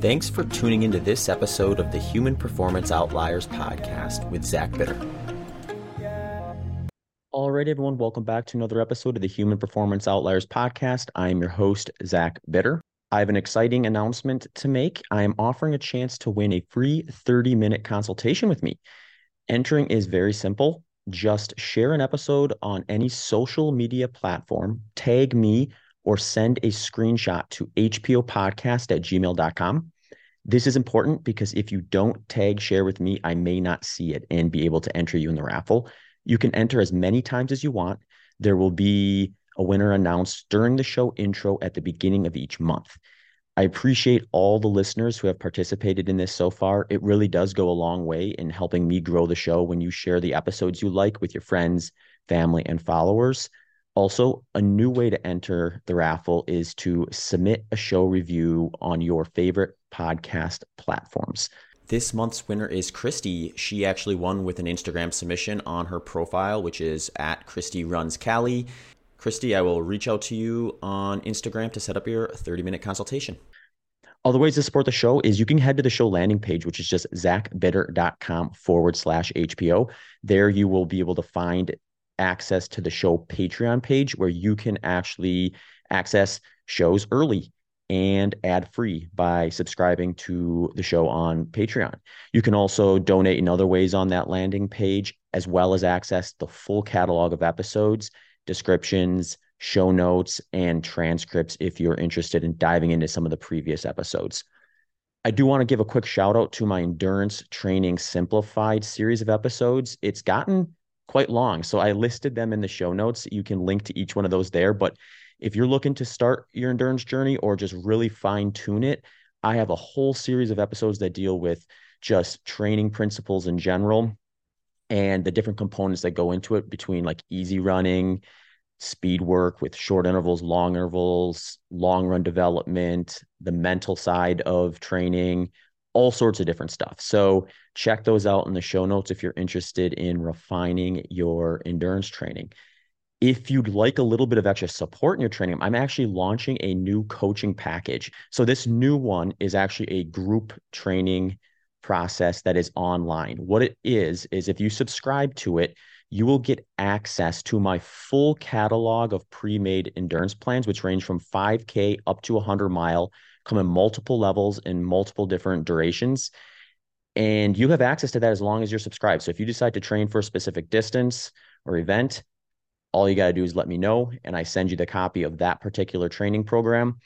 Thanks for tuning into this episode of the Human Performance Outliers podcast with Zach Bitter. All right, everyone, welcome back to another episode of the Human Performance Outliers podcast. I am your host, Zach Bitter. I have an exciting announcement to make. I am offering a chance to win a free 30 minute consultation with me. Entering is very simple. Just share an episode on any social media platform, tag me, or send a screenshot to hpopodcast at gmail.com. This is important because if you don't tag share with me, I may not see it and be able to enter you in the raffle. You can enter as many times as you want. There will be a winner announced during the show intro at the beginning of each month. I appreciate all the listeners who have participated in this so far. It really does go a long way in helping me grow the show when you share the episodes you like with your friends, family, and followers. Also, a new way to enter the raffle is to submit a show review on your favorite podcast platforms. This month's winner is Christy. She actually won with an Instagram submission on her profile, which is at Christy Runs Cali. Christy, I will reach out to you on Instagram to set up your 30 minute consultation. Other ways to support the show is you can head to the show landing page, which is just zachbitter.com forward slash HPO. There you will be able to find access to the show Patreon page where you can actually access shows early and ad free by subscribing to the show on Patreon. You can also donate in other ways on that landing page, as well as access the full catalog of episodes, descriptions, show notes, and transcripts if you're interested in diving into some of the previous episodes. I do want to give a quick shout out to my Endurance Training Simplified series of episodes. It's gotten quite long, so I listed them in the show notes. You can link to each one of those there. But if you're looking to start your endurance journey or just really fine tune it, I have a whole series of episodes that deal with just training principles in general and the different components that go into it between like easy running, speed work with short intervals, long intervals, long run development, the mental side of training, all sorts of different stuff. So check those out in the show notes if you're interested in refining your endurance training if you'd like a little bit of extra support in your training, I'm actually launching a new coaching package. So, this new one is actually a group training process that is online. What it is, is if you subscribe to it, you will get access to my full catalog of pre made endurance plans, which range from 5K up to 100 mile, come in multiple levels in multiple different durations. And you have access to that as long as you're subscribed. So, if you decide to train for a specific distance or event, all you got to do is let me know and I send you the copy of that particular training program.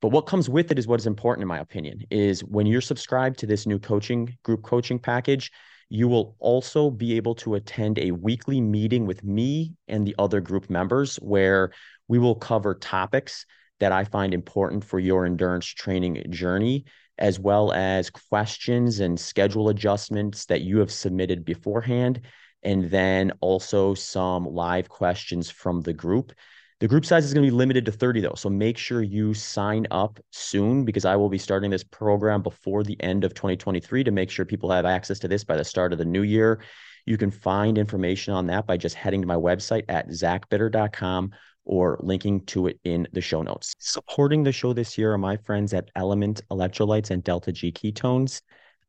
But what comes with it is what is important in my opinion is when you're subscribed to this new coaching group coaching package, you will also be able to attend a weekly meeting with me and the other group members where we will cover topics that I find important for your endurance training journey, as well as questions and schedule adjustments that you have submitted beforehand and then also some live questions from the group. The group size is going to be limited to 30 though. So make sure you sign up soon because I will be starting this program before the end of 2023 to make sure people have access to this by the start of the new year. You can find information on that by just heading to my website at zachbitter.com or linking to it in the show notes. Supporting the show this year are my friends at Element Electrolytes and Delta G Ketones.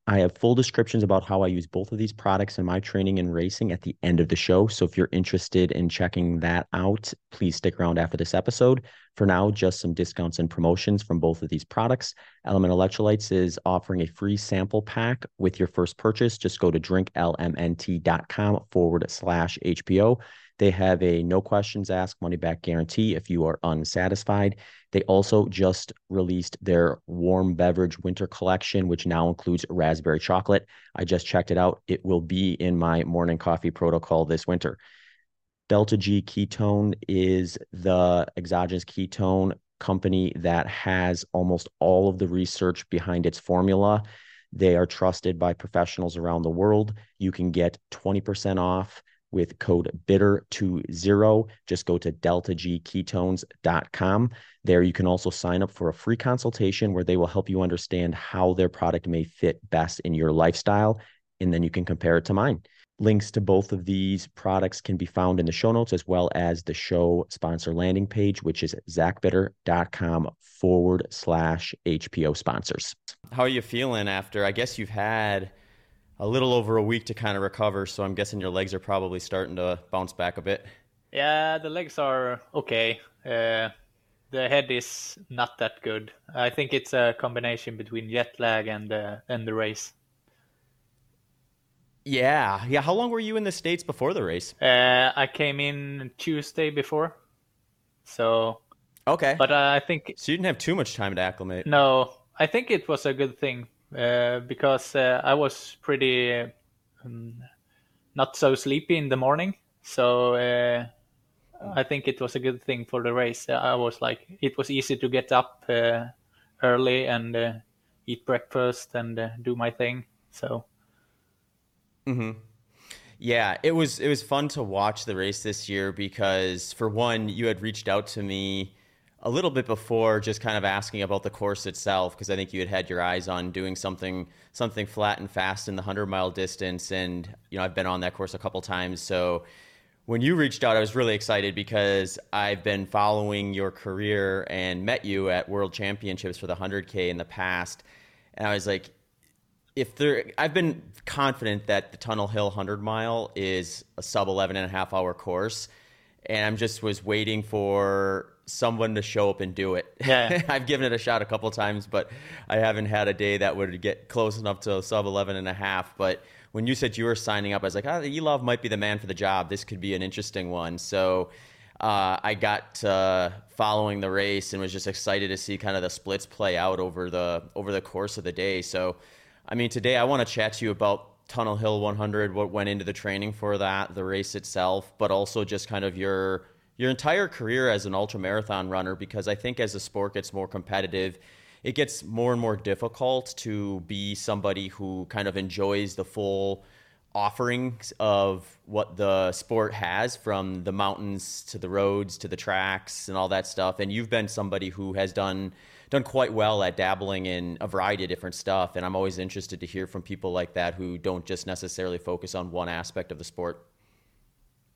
I have full descriptions about how I use both of these products in my training and racing at the end of the show. So if you're interested in checking that out, please stick around after this episode. For now, just some discounts and promotions from both of these products. Element Electrolytes is offering a free sample pack with your first purchase. Just go to drinklmnt.com forward slash HPO. They have a no questions asked money back guarantee if you are unsatisfied. They also just released their warm beverage winter collection, which now includes raspberry chocolate. I just checked it out. It will be in my morning coffee protocol this winter. Delta G Ketone is the exogenous ketone company that has almost all of the research behind its formula. They are trusted by professionals around the world. You can get 20% off with code bitter20 just go to deltagketones.com there you can also sign up for a free consultation where they will help you understand how their product may fit best in your lifestyle and then you can compare it to mine Links to both of these products can be found in the show notes as well as the show sponsor landing page, which is zachbitter.com forward slash HPO sponsors. How are you feeling after? I guess you've had a little over a week to kind of recover, so I'm guessing your legs are probably starting to bounce back a bit. Yeah, the legs are okay. Uh, the head is not that good. I think it's a combination between jet lag and uh, and the race. Yeah, yeah. How long were you in the states before the race? Uh, I came in Tuesday before, so okay. But uh, I think so. You didn't have too much time to acclimate. No, I think it was a good thing because uh, I was pretty um, not so sleepy in the morning, so uh, I think it was a good thing for the race. I was like, it was easy to get up uh, early and eat breakfast and do my thing. So Mm-hmm. Yeah, it was it was fun to watch the race this year because for one, you had reached out to me a little bit before, just kind of asking about the course itself because I think you had had your eyes on doing something something flat and fast in the hundred mile distance, and you know I've been on that course a couple times, so. When you reached out, I was really excited because I've been following your career and met you at World Championships for the 100K in the past. And I was like, if there, I've been confident that the Tunnel Hill 100 mile is a sub 11 and a half hour course. And I'm just was waiting for someone to show up and do it. Yeah. I've given it a shot a couple times, but I haven't had a day that would get close enough to sub 11 and a half. But when you said you were signing up, I was like, oh, Elov might be the man for the job. This could be an interesting one. So uh, I got uh, following the race and was just excited to see kind of the splits play out over the over the course of the day. So I mean, today I want to chat to you about Tunnel Hill 100, what went into the training for that, the race itself, but also just kind of your your entire career as an ultra marathon runner because I think as the sport gets more competitive, it gets more and more difficult to be somebody who kind of enjoys the full offerings of what the sport has from the mountains to the roads to the tracks and all that stuff and you've been somebody who has done done quite well at dabbling in a variety of different stuff. And I'm always interested to hear from people like that who don't just necessarily focus on one aspect of the sport.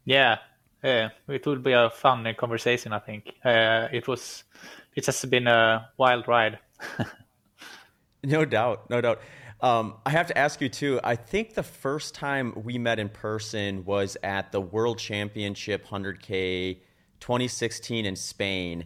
Yeah, yeah, it will be a fun conversation. I think uh, it was. It has been a wild ride. no doubt, no doubt. Um, I have to ask you too. I think the first time we met in person was at the World Championship 100K 2016 in Spain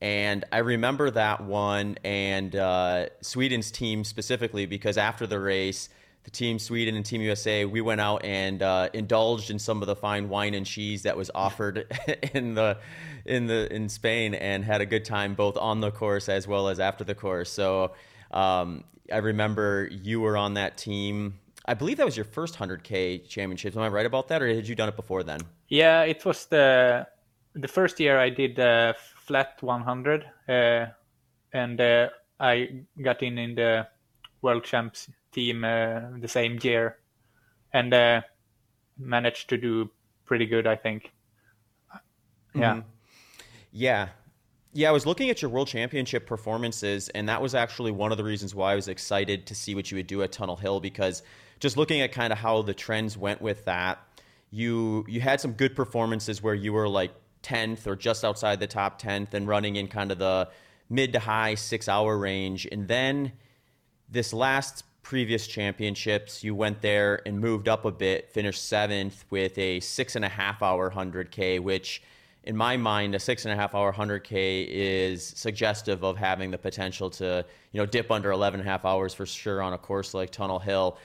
and I remember that one and uh, Sweden's team specifically because after the race, the team Sweden and Team USA, we went out and uh, indulged in some of the fine wine and cheese that was offered in the in the in Spain and had a good time both on the course as well as after the course. So um, I remember you were on that team. I believe that was your first 100k championships. Am I right about that, or had you done it before then? Yeah, it was the the first year I did uh, flat 100, uh, and uh, I got in in the world champs team uh, the same year, and uh, managed to do pretty good, I think. Yeah. Mm-hmm. Yeah. Yeah, I was looking at your world championship performances, and that was actually one of the reasons why I was excited to see what you would do at Tunnel Hill because just looking at kind of how the trends went with that, you you had some good performances where you were like 10th or just outside the top 10th and running in kind of the mid to high six hour range. And then this last previous championships, you went there and moved up a bit, finished seventh with a six and a half hour 100K, which in my mind, a six and a half hour 100K is suggestive of having the potential to, you know, dip under 11 and a half hours for sure on a course like Tunnel Hill.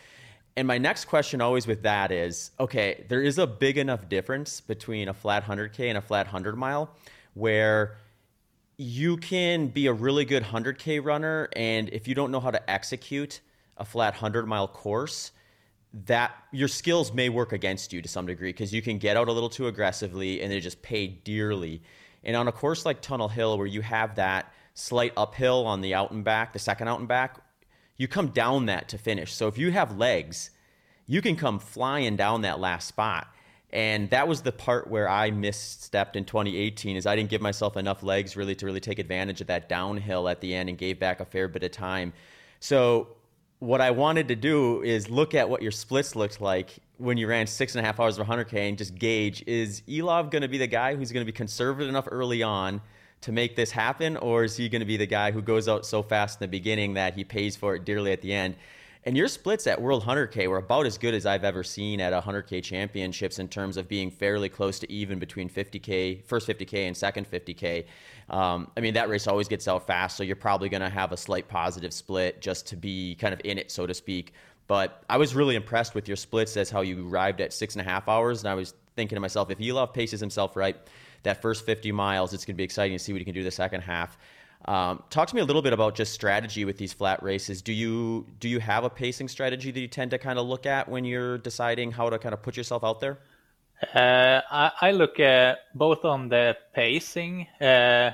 And my next question always with that is okay, there is a big enough difference between a flat 100K and a flat 100 mile where you can be a really good 100K runner. And if you don't know how to execute a flat 100 mile course, that your skills may work against you to some degree because you can get out a little too aggressively and they just pay dearly. And on a course like Tunnel Hill, where you have that slight uphill on the out and back, the second out and back, you come down that to finish. So if you have legs, you can come flying down that last spot. And that was the part where I misstepped in 2018 is I didn't give myself enough legs really to really take advantage of that downhill at the end and gave back a fair bit of time. So what I wanted to do is look at what your splits looked like when you ran six and a half hours of 100K and just gauge is Elov going to be the guy who's going to be conservative enough early on to make this happen, or is he going to be the guy who goes out so fast in the beginning that he pays for it dearly at the end? And your splits at World 100K were about as good as I've ever seen at 100K championships in terms of being fairly close to even between 50K, first 50K and second 50K. Um, I mean, that race always gets out fast, so you're probably going to have a slight positive split just to be kind of in it, so to speak. But I was really impressed with your splits as how you arrived at six and a half hours. And I was thinking to myself, if Elov paces himself right, that first 50 miles, it's going to be exciting to see what he can do the second half. Um, talk to me a little bit about just strategy with these flat races. Do you do you have a pacing strategy that you tend to kind of look at when you're deciding how to kind of put yourself out there? Uh, I, I, look at both on the pacing. Uh, uh,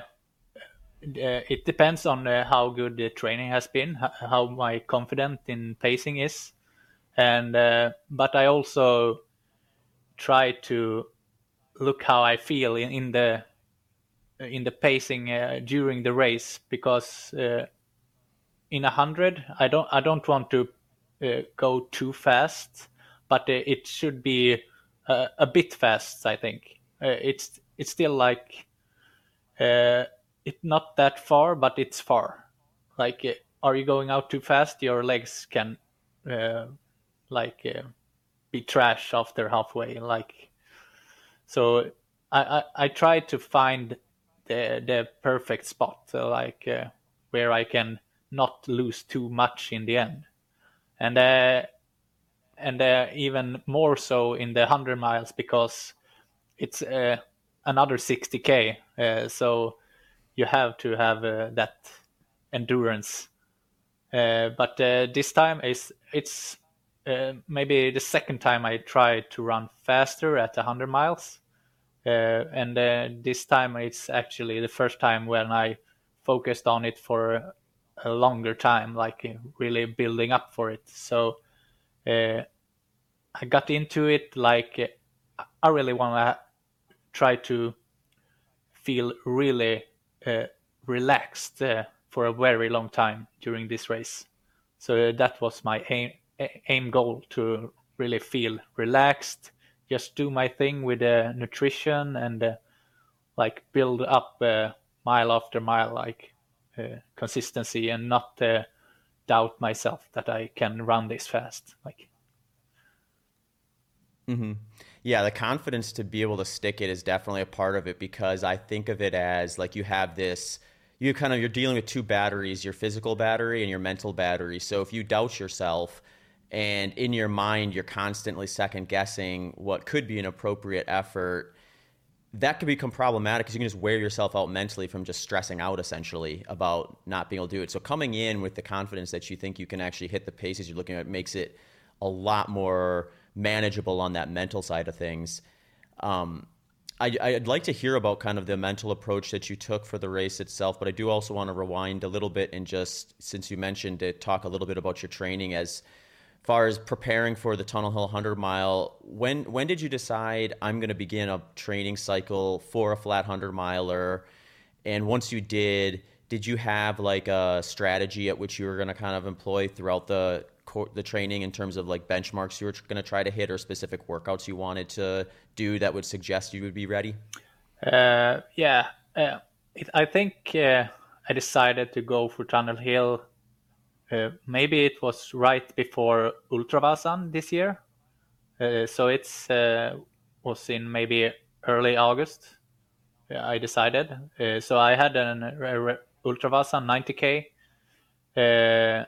it depends on uh, how good the training has been, how my confident in pacing is, and uh, but I also try to look how I feel in, in the in the pacing uh, during the race because uh, in a hundred I don't I don't want to uh, go too fast, but uh, it should be uh, a bit fast. I think uh, it's it's still like it's not that far, but it's far. Like, are you going out too fast? Your legs can like be trash after halfway. Like, so I, I, I try to find the the perfect spot, uh, like uh, where I can not lose too much in the end, and uh, and uh, even more so in the hundred miles because it's uh, another 60k, uh, so you have to have that endurance. but this time is it's maybe the second time I tried to run faster at 100 miles uh, and uh, this time it's actually the first time when I focused on it for a longer time, like uh, really building up for it. So uh, I got into it like uh, I really want to try to feel really uh, relaxed for a very long time during this race. So that was my aim aim goal to really feel relaxed just do my thing with the nutrition and uh, like build up uh, mile after mile like uh, consistency and not uh, doubt myself that I can run this fast like mm-hmm. yeah the confidence to be able to stick it is definitely a part of it because I think of it as like you have this you kind of you're dealing with two batteries your physical battery and your mental battery so if you doubt yourself and in your mind you're constantly second guessing what could be an appropriate effort that could become problematic because you can just wear yourself out mentally from just stressing out essentially about not being able to do it. So coming in with the confidence that you think you can actually hit the paces you're looking at makes it a lot more manageable on that mental side of things. Um, I, would like to hear about kind of the mental approach that you took for the race itself, but I do also want to rewind a little bit and just, since you mentioned it, talk a little bit about your training as far as preparing for the Tunnel Hill 100 mile, when when did you decide I'm going to begin a training cycle for a flat 100 miler? And once you did, did you have like a strategy at which you were going to kind of employ throughout the the training in terms of like benchmarks you were going to try to hit or specific workouts you wanted to do that would suggest you would be ready? Uh, yeah, uh, I think uh, I decided to go for Tunnel Hill uh, maybe it was right before Ultravasan this year. Uh, so it's uh, was in maybe early August. I decided. Uh, so I had an Ultravasan 90k uh,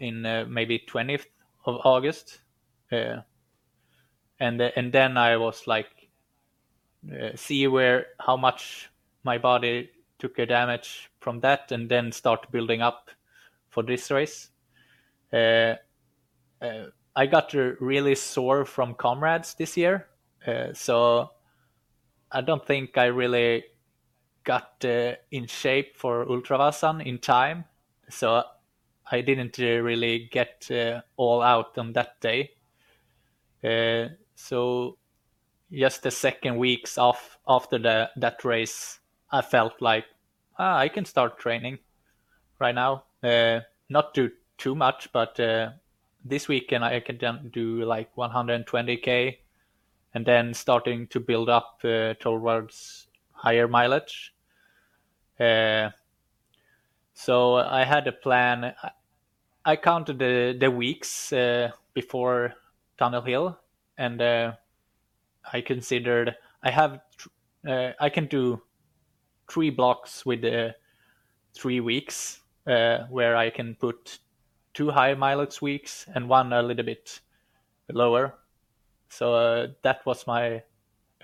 in maybe 20th of August, and and then I was like, see where how much my body took a damage from that, and then start building up for this race. Uh, uh, I got really sore from comrades this year, uh, so I don't think I really got uh, in shape for Ultravasan in time. So I didn't uh, really get all out on that day. so just the second weeks off after the that race, I felt like ah, I can start training right now. Uh, not do too much, but uh, this weekend I can do like 120k, and then starting to build up uh, towards higher mileage. Uh, so I had a plan. I counted the the weeks uh, before Tunnel Hill, and I considered I have I can do three blocks with three weeks where I can put two high mileage weeks and one a little bit lower. So uh, that was my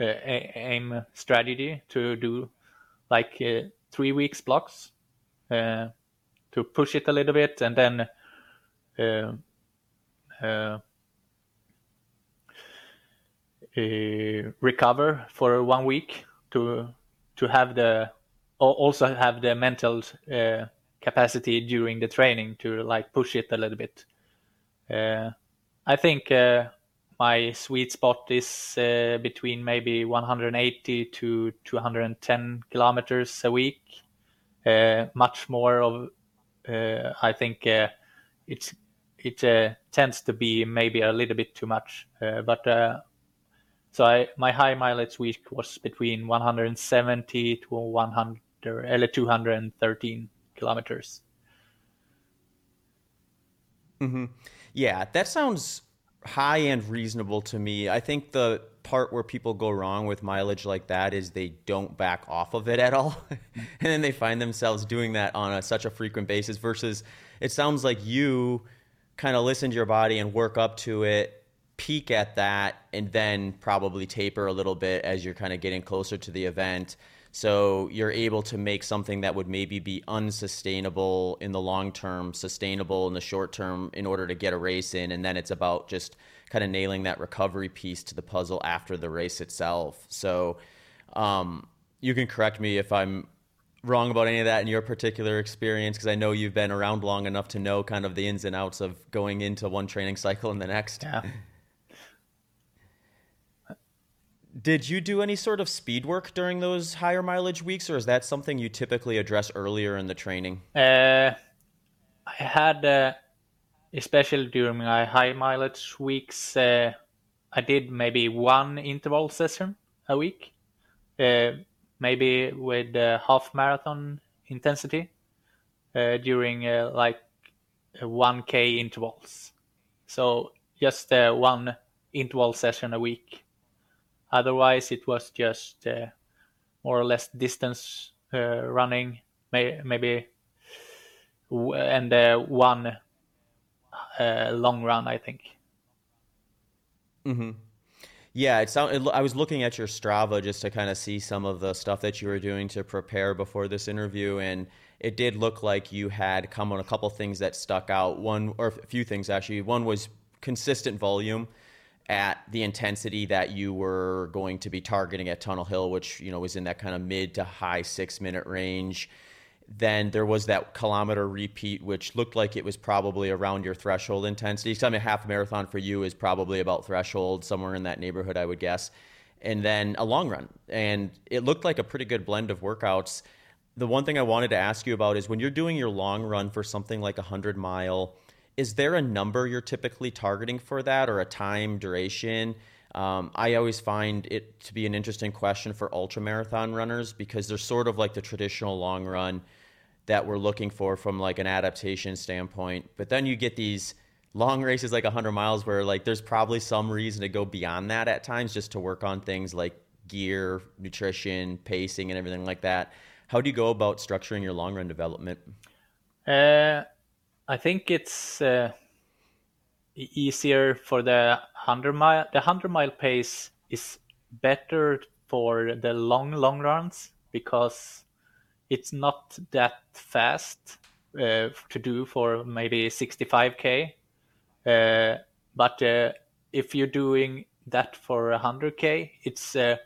uh, aim strategy to do like uh, three weeks blocks uh, to push it a little bit and then uh, uh, recover for one week to to have the also have the mental capacity during the training to like push it a little bit. Uh, I think uh, my sweet spot is uh, between maybe 180 to 210 kilometers a week. Uh, much more of, uh, I think uh, it's it tends to be maybe a little bit too much. but so I, my high mileage week was between 170 to 100 or 213 kilometers. Mm-hmm. Yeah, that sounds high and reasonable to me. I think the part where people go wrong with mileage like that is they don't back off of it at all. and then they find themselves doing that on a, such a frequent basis versus it sounds like you kind of listen to your body and work up to it, peak at that, and then probably taper a little bit as you're kind of getting closer to the event. So you're able to make something that would maybe be unsustainable in the long term, sustainable in the short term in order to get a race in. And then it's about just kind of nailing that recovery piece to the puzzle after the race itself. So um, you can correct me if I'm wrong about any of that in your particular experience because I know you've been around long enough to know kind of the ins and outs of going into one training cycle and the next. Yeah. Did you do any sort of speed work during those higher mileage weeks, or is that something you typically address earlier in the training? Uh, I had, uh, especially during my high mileage weeks, uh, I did maybe one interval session a week, uh, maybe with half marathon intensity uh, during uh, like 1K intervals. So just one interval session a week Otherwise, it was just uh, more or less distance uh, running, may, maybe, and uh, one long run, I think. Mm-hmm. Yeah, it sound, I was looking at your Strava just to kind of see some of the stuff that you were doing to prepare before this interview, and it did look like you had come on a couple things that stuck out. One or a few things actually. One was consistent volume at the intensity that you were going to be targeting at Tunnel Hill, which you know was in that kind of mid to high six minute range. Then there was that kilometer repeat, which looked like it was probably around your threshold intensity. So I mean, half marathon for you is probably about threshold, somewhere in that neighborhood, I would guess. And then a long run, and it looked like a pretty good blend of workouts. The one thing I wanted to ask you about is when you're doing your long run for something like a hundred mile is there a number you're typically targeting for that or a time duration? Um, I always find it to be an interesting question for ultra marathon runners because they're sort of like the traditional long run that we're looking for from like an adaptation standpoint. But then you get these long races like 100 miles where like there's probably some reason to go beyond that at times just to work on things like gear, nutrition, pacing, and everything like that. How do you go about structuring your long run development? Uh, I think it's uh, easier for the hundred mile. The hundred mile pace is better for the long long runs because it's not that fast uh, to do for maybe 65k. Uh, but uh, if you're doing that for 100k, it's uh,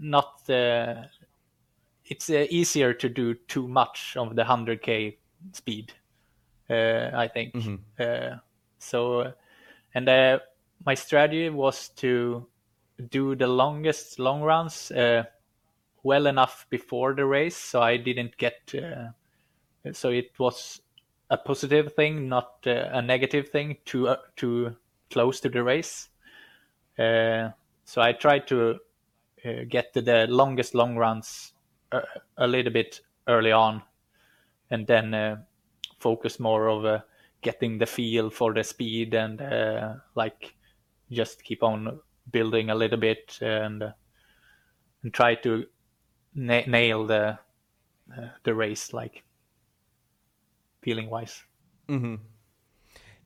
not. Uh, it's uh, easier to do too much of the 100k speed I think. Mm-hmm. Uh, so, and uh, my strategy was to do the longest long runs well enough before the race, so I didn't get. so it was a positive thing, not uh, a negative thing, too uh, too close to the race. Uh, so I tried to uh, get to the longest long runs a, a, little bit early on, and then uh, focus more of getting the feel for the speed and like just keep on building a little bit and and try to na- nail the uh, the race like feeling wise. Mm-hmm.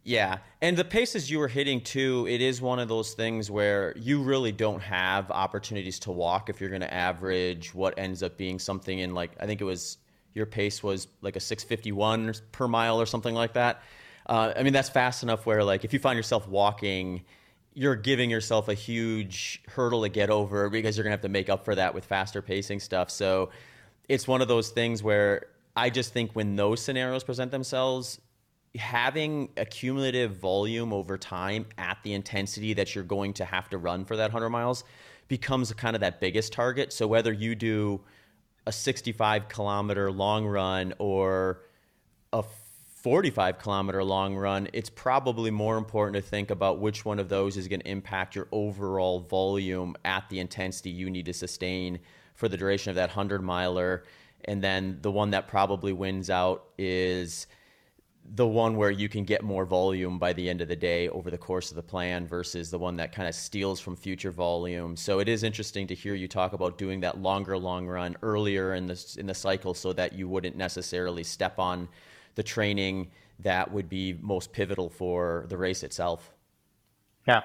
Yeah, and the paces you were hitting too, it is one of those things where you really don't have opportunities to walk if you're going to average what ends up being something in like I think it was your pace was like a 651 per mile or something like that. Uh, I mean that's fast enough where like if you find yourself walking you're giving yourself a huge hurdle to get over because you're going to have to make up for that with faster pacing stuff. So it's one of those things where I just think when those scenarios present themselves, having a cumulative volume over time at the intensity that you're going to have to run for that 100 miles becomes kind of that biggest target. So whether you do a 65 kilometer long run or a 45 kilometer long run, it's probably more important to think about which one of those is going to impact your overall volume at the intensity you need to sustain for the duration of that 100 miler. And then the one that probably wins out is the one where you can get more volume by the end of the day over the course of the plan versus the one that kind of steals from future volume. So it is interesting to hear you talk about doing that longer long run earlier in the in the cycle so that you wouldn't necessarily step on the training that would be most pivotal for the race itself. Yeah.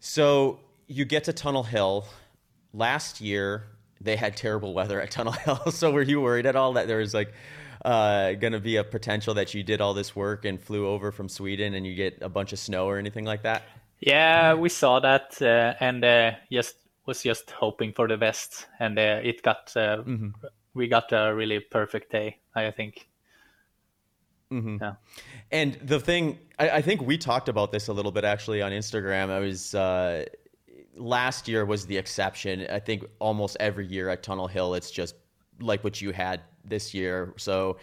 So you get to Tunnel Hill. Last year, they had terrible weather at Tunnel Hill. so were you worried at all that there was like uh, going to be a potential that you did all this work and flew over from Sweden and you get a bunch of snow or anything like that? Yeah, we saw that uh, and uh, just was just hoping for the best, and uh, it got uh, mm-hmm we got a really perfect day, I think. Mm-hmm. Yeah. And the thing, I, I, think we talked about this a little bit actually on Instagram. I was uh, last year was the exception. I think almost every year at Tunnel Hill, it's just like what you had this year. So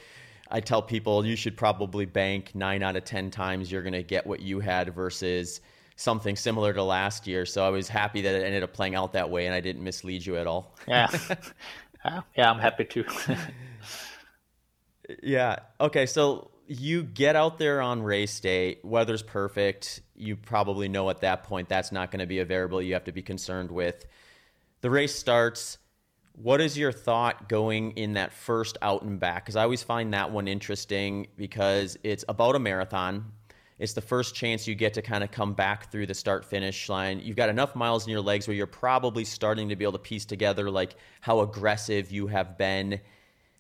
I tell people you should probably bank nine out of ten times you're going to get what you had versus something similar to last year. So I was happy that it ended up playing out that way, and I didn't mislead you at all. Yeah. Yeah, I'm happy to. yeah. Okay. So you get out there on race day, weather's perfect. You probably know at that point that's not going to be a variable you have to be concerned with. The race starts. What is your thought going in that first out and back? Because I always find that one interesting because it's about a marathon. It's the first chance you get to kind of come back through the start finish line. You've got enough miles in your legs where you're probably starting to be able to piece together like how aggressive you have been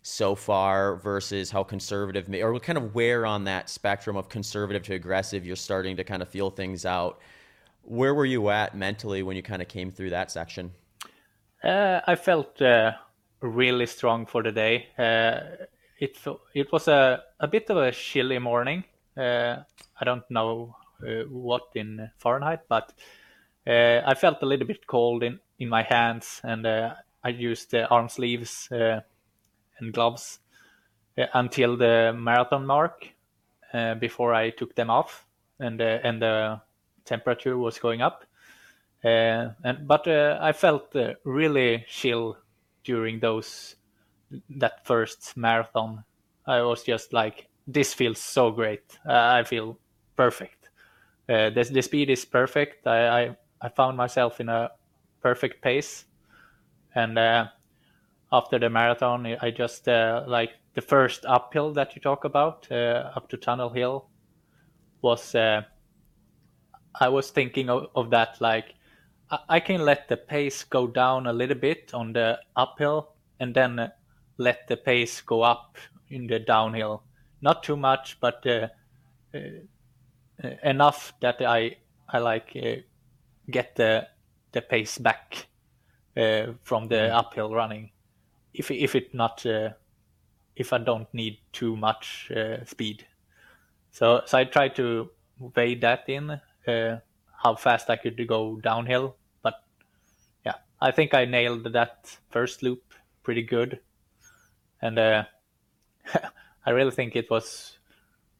so far versus how conservative or kind of where on that spectrum of conservative to aggressive you're starting to kind of feel things out. Where were you at mentally when you kind of came through that section? Uh, I felt uh, really strong for the day. Uh, it it was a, a bit of a chilly morning, uh, I don't know uh, what in Fahrenheit, but uh, I felt a little bit cold in, in my hands, and I used arm sleeves and gloves until the marathon mark before I took them off, and and the temperature was going up. Uh, and but uh, I felt uh, really chill during those that first marathon. I was just like this feels so great. I feel perfect. Uh, the, the speed is perfect. I, I, I found myself in a perfect pace, and uh, after the marathon, I just uh, like the first uphill that you talk about up to Tunnel Hill was. I was thinking of, of that like I, can let the pace go down a little bit on the uphill, and then let the pace go up in the downhill not too much, but uh, uh, enough that I I like uh, get the the pace back from the mm. uphill running. If if it not if I don't need too much speed, so so I try to weigh that in how fast I could go downhill. I think I nailed that first loop pretty good. And uh, I really think it was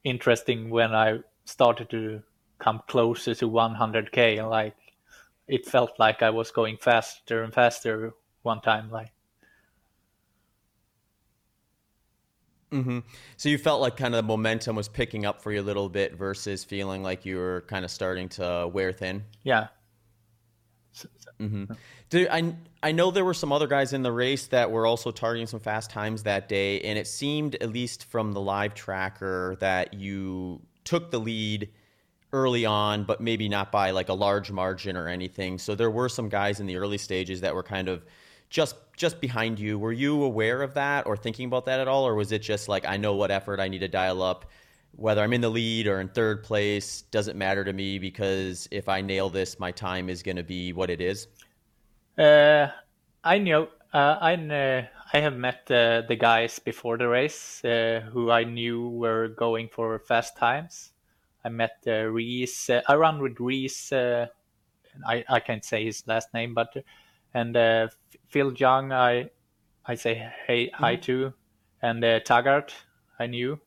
interesting when I started to come closer to 100k. Like it felt like I was going faster and faster one time. Like. Mm-hmm. So you felt like kind of the momentum was picking up for you a little bit versus feeling like you were kind of starting to wear thin. Yeah. Mm-hmm. Do, I I know there were some other guys in the race that were also targeting some fast times that day, and it seemed, at least from the live tracker, that you took the lead early on, but maybe not by like a large margin or anything. So there were some guys in the early stages that were kind of just just behind you. Were you aware of that or thinking about that at all, or was it just like I know what effort I need to dial up? Whether I'm in the lead or in third place doesn't matter to me because if I nail this, my time is going to be what it is. Uh, I know. Uh, I uh, I have met uh, the guys before the race uh, who I knew were going for fast times. I met uh, Reese. Uh, I ran with Reese. I I can't say his last name, but and Phil Young. I I say hey mm-hmm. hi to, and Taggart. I knew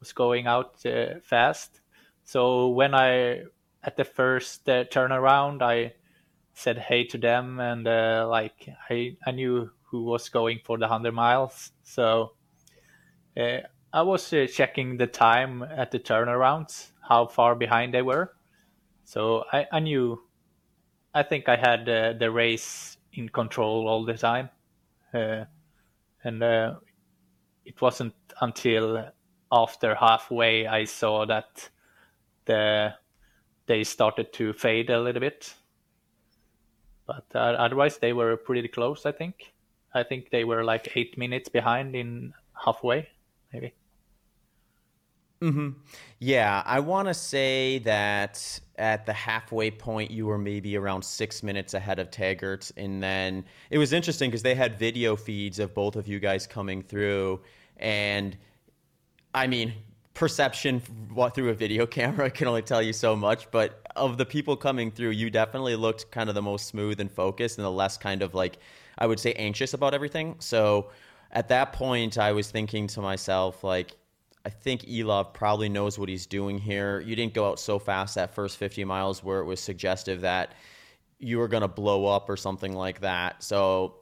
was going out fast. So when I at the first turnaround, I said hey to them, and uh, like I I knew who was going for the hundred miles, so uh, I was uh, checking the time at the turnarounds, how far behind they were. So I, I knew, I think I had uh, the race in control all the time, uh, and uh, it wasn't until after halfway I saw that the they started to fade a little bit but uh, otherwise they were pretty close. I think. I think they were like eight minutes behind in halfway, maybe. Hmm. Yeah, I want to say that at the halfway point, you were maybe around six minutes ahead of Taggart, and then it was interesting because they had video feeds of both of you guys coming through, and I mean, perception through a video camera can only tell you so much, but of the people coming through, you definitely looked kind of the most smooth and focused and the less kind of like, I would say, anxious about everything. So at that point, I was thinking to myself, like, I think Elov probably knows what he's doing here. You didn't go out so fast that first 50 miles where it was suggestive that you were going to blow up or something like that. So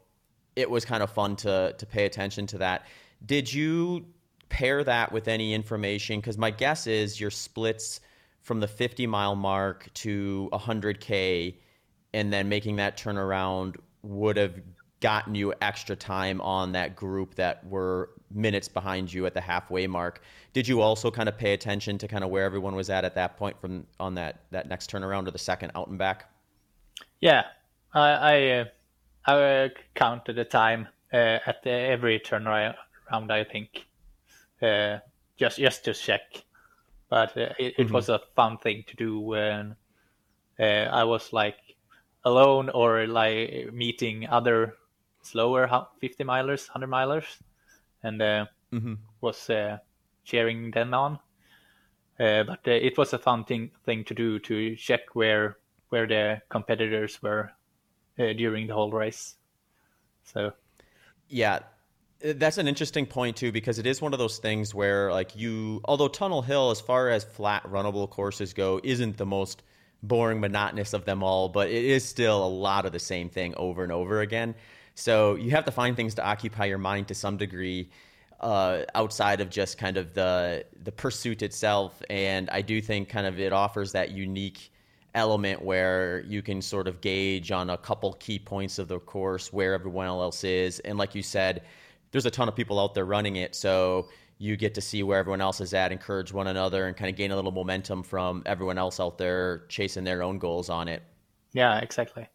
it was kind of fun to to pay attention to that. Did you pair that with any information because my guess is your splits from the 50 mile mark to 100k and then making that turnaround would have gotten you extra time on that group that were minutes behind you at the halfway mark. Did you also kind of pay attention to kind of where everyone was at at that point from on that that next turnaround or the second out and back? Yeah. I i, uh, I counted the time uh, at the, every turnaround i think uh, just just to check. But uh, it, mm-hmm. it, was a fun thing to do when uh, I was like alone or like meeting other slower 50 milers, 100 milers, and uh, mm-hmm. was uh, cheering them on. but it was a fun thing thing to do to check where where the competitors were during the whole race. So yeah, that's an interesting point too because it is one of those things where like you although tunnel hill as far as flat runnable courses go isn't the most boring monotonous of them all but it is still a lot of the same thing over and over again. So you have to find things to occupy your mind to some degree uh, outside of just kind of the the pursuit itself. And i do think kind of it offers that unique element where you can sort of gauge on a couple key points of the course where everyone else is. And like you said there's a ton of people out there running it, so you get to see where everyone else is at, encourage one another, and kind of gain a little momentum from everyone else out there chasing their own goals on it. Yeah, exactly.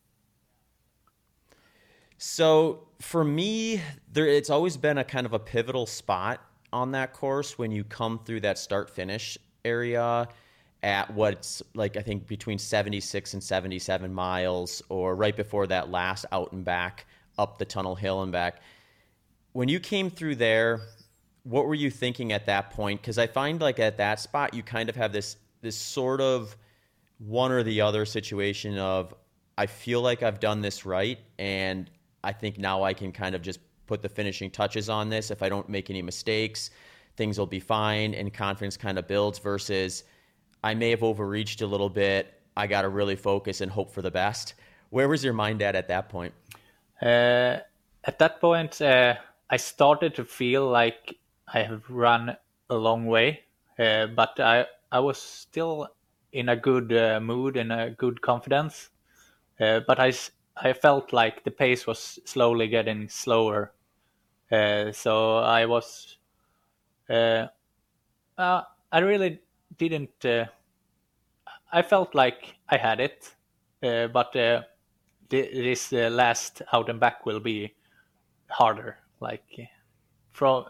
So for me, there it's always been a kind of a pivotal spot on that course when you come through that start finish area at what's like I think between 76 and 77 miles or right before that last out and back up the tunnel hill and back when you came through there, what were you thinking at that point? Because I find like at that spot, you kind of have this this sort of one or the other situation of I feel like I've done this right, and I think now I can kind of just put the finishing touches on this if I don't make any mistakes. things will be fine and confidence kind of builds versus I may have overreached a little bit. I got to really focus and hope for the best. Where was your mind at at that point? Uh, at that point, uh, I started to feel like I have run a long way, uh, but I I was still in a good uh, mood and a good confidence. Uh, but I I felt like the pace was slowly getting slower, uh, so I was I really didn't. I felt like I had it, but this uh, last out and back will be harder. Like from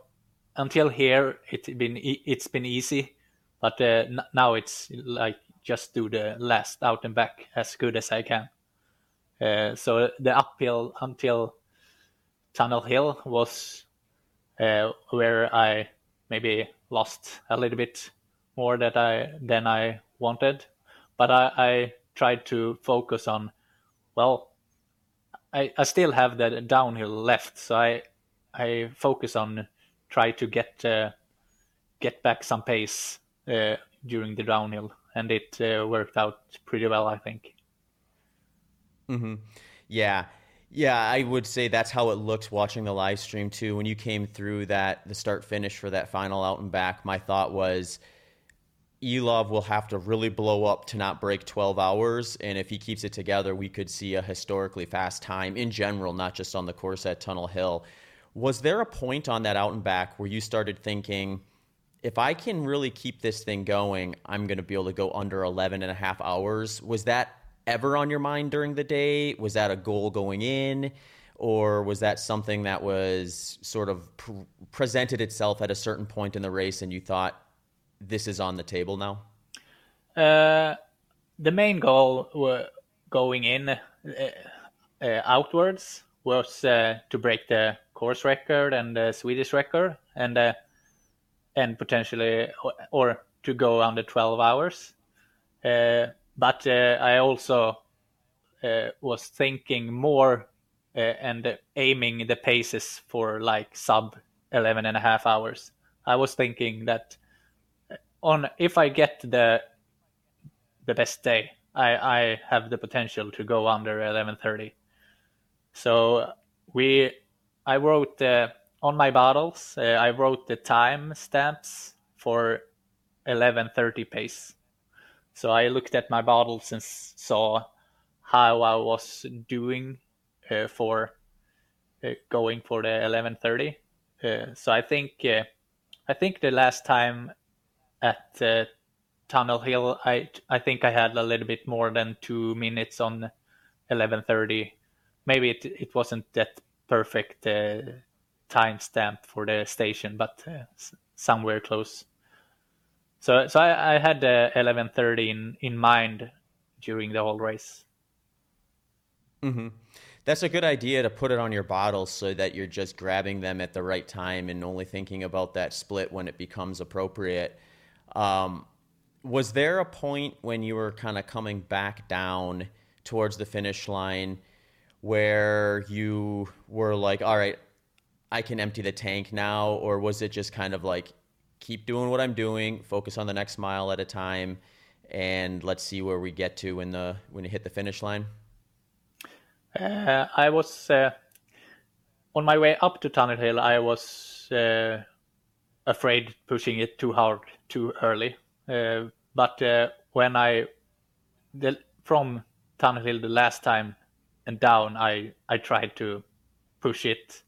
until here, it's been it's been easy, but uh, now it's like just do the last out and back as good as I can. Uh, so the uphill until Tunnel Hill was uh, where I maybe lost a little bit more that I than I wanted, but I, I tried to focus on well I, I still have the downhill left, so I I focus on try to get uh, get back some pace uh, during the downhill, and it uh, worked out pretty well, I think. Mm-hmm. Yeah, yeah, I would say that's how it looked watching the live stream too. When you came through that the start finish for that final out and back, my thought was Elov will have to really blow up to not break 12 hours. And if he keeps it together, we could see a historically fast time in general, not just on the course at Tunnel Hill. Was there a point on that out and back where you started thinking, if I can really keep this thing going, I'm going to be able to go under 11 and a half hours? Was that ever on your mind during the day? Was that a goal going in? Or was that something that was sort of pr- presented itself at a certain point in the race and you thought, this is on the table now? Uh, the main goal were going in uh, uh, outwards was uh, to break the course record and the Swedish record, and uh, and potentially or, or, to go under 12 hours. Uh, but uh, I also uh, was thinking more and aiming the paces for like sub 11 and a half hours. I was thinking that on if I get the the best day, I I have the potential to go under 11:30. So we I wrote uh, on my bottles. Uh, I wrote the time stamps for 11:30 pace. So I looked at my bottles and saw how I was doing uh, for uh, going for the 11:30. Uh, so I think uh, I think the last time at Tunnel Hill, I I think I had a little bit more than two minutes on 11:30. Maybe it it wasn't that perfect uh, timestamp for the station, but uh, somewhere close. So so I, I had 11:30 in in mind during the whole race. Mm-hmm. That's a good idea to put it on your bottles so that you're just grabbing them at the right time and only thinking about that split when it becomes appropriate. Um, was there a point when you were kind of coming back down towards the finish line where you were like, all right, I can empty the tank now? Or was it just kind of like, keep doing what I'm doing, focus on the next mile at a time, and let's see where we get to when the when you hit the finish line? Uh, I was uh, on my way up to Tunnel Hill. I was uh, afraid pushing it too hard too early. Uh, but uh, when I the, from Tunnel Hill the last time and down, I I tried to push it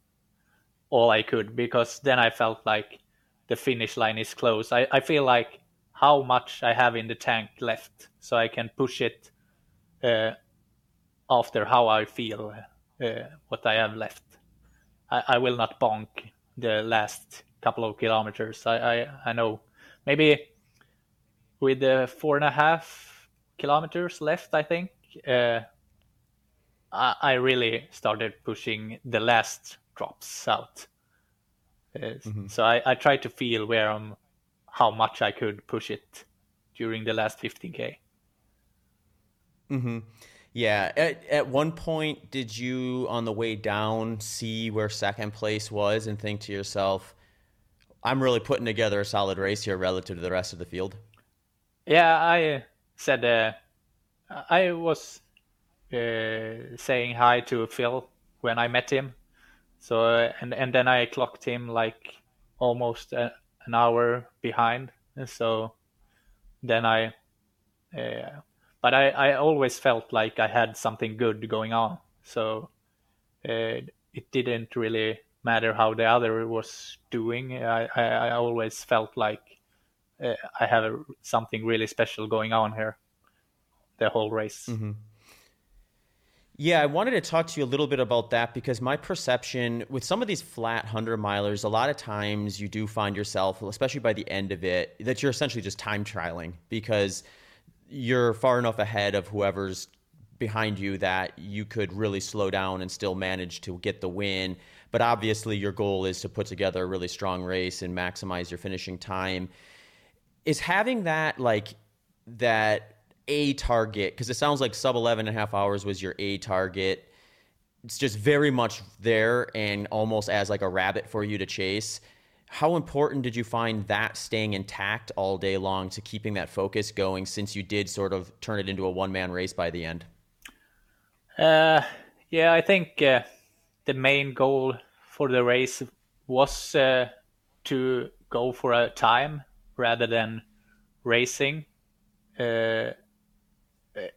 all I could because then I felt like the finish line is close. I, I feel like how much I have in the tank left, so I can push it uh, after how I feel uh, what I have left. I, I will not bonk the last couple of kilometers. I, I, I know maybe with the four and a half kilometers left, I think, uh, I, I, really started pushing the last drops out. Mm-hmm. So I, I tried to feel where I'm, how much I could push it during the last 15k. Mm-hmm. Yeah. At, at one point, did you, on the way down, see where second place was and think to yourself, I'm really putting together a solid race here relative to the rest of the field. Yeah, I said uh, I was uh, saying hi to Phil when I met him. So uh, and and then I clocked him like almost a, an hour behind. And so then I, uh, but I I always felt like I had something good going on. So uh, it didn't really matter how the other was doing. I I, I always felt like I have a, something really special going on here the whole race. Mm-hmm. Yeah, I wanted to talk to you a little bit about that because my perception with some of these flat 100 milers, a lot of times you do find yourself, especially by the end of it, that you're essentially just time trialing because you're far enough ahead of whoever's behind you that you could really slow down and still manage to get the win. But obviously, your goal is to put together a really strong race and maximize your finishing time. Is having that, like, that a target because it sounds like sub 11 and a half hours was your A target. It's just very much there and almost as like a rabbit for you to chase. How important did you find that staying intact all day long to keeping that focus going since you did sort of turn it into a one man race by the end? Uh, yeah, I think uh, the main goal for the race was uh, to go for a time rather than racing. Uh,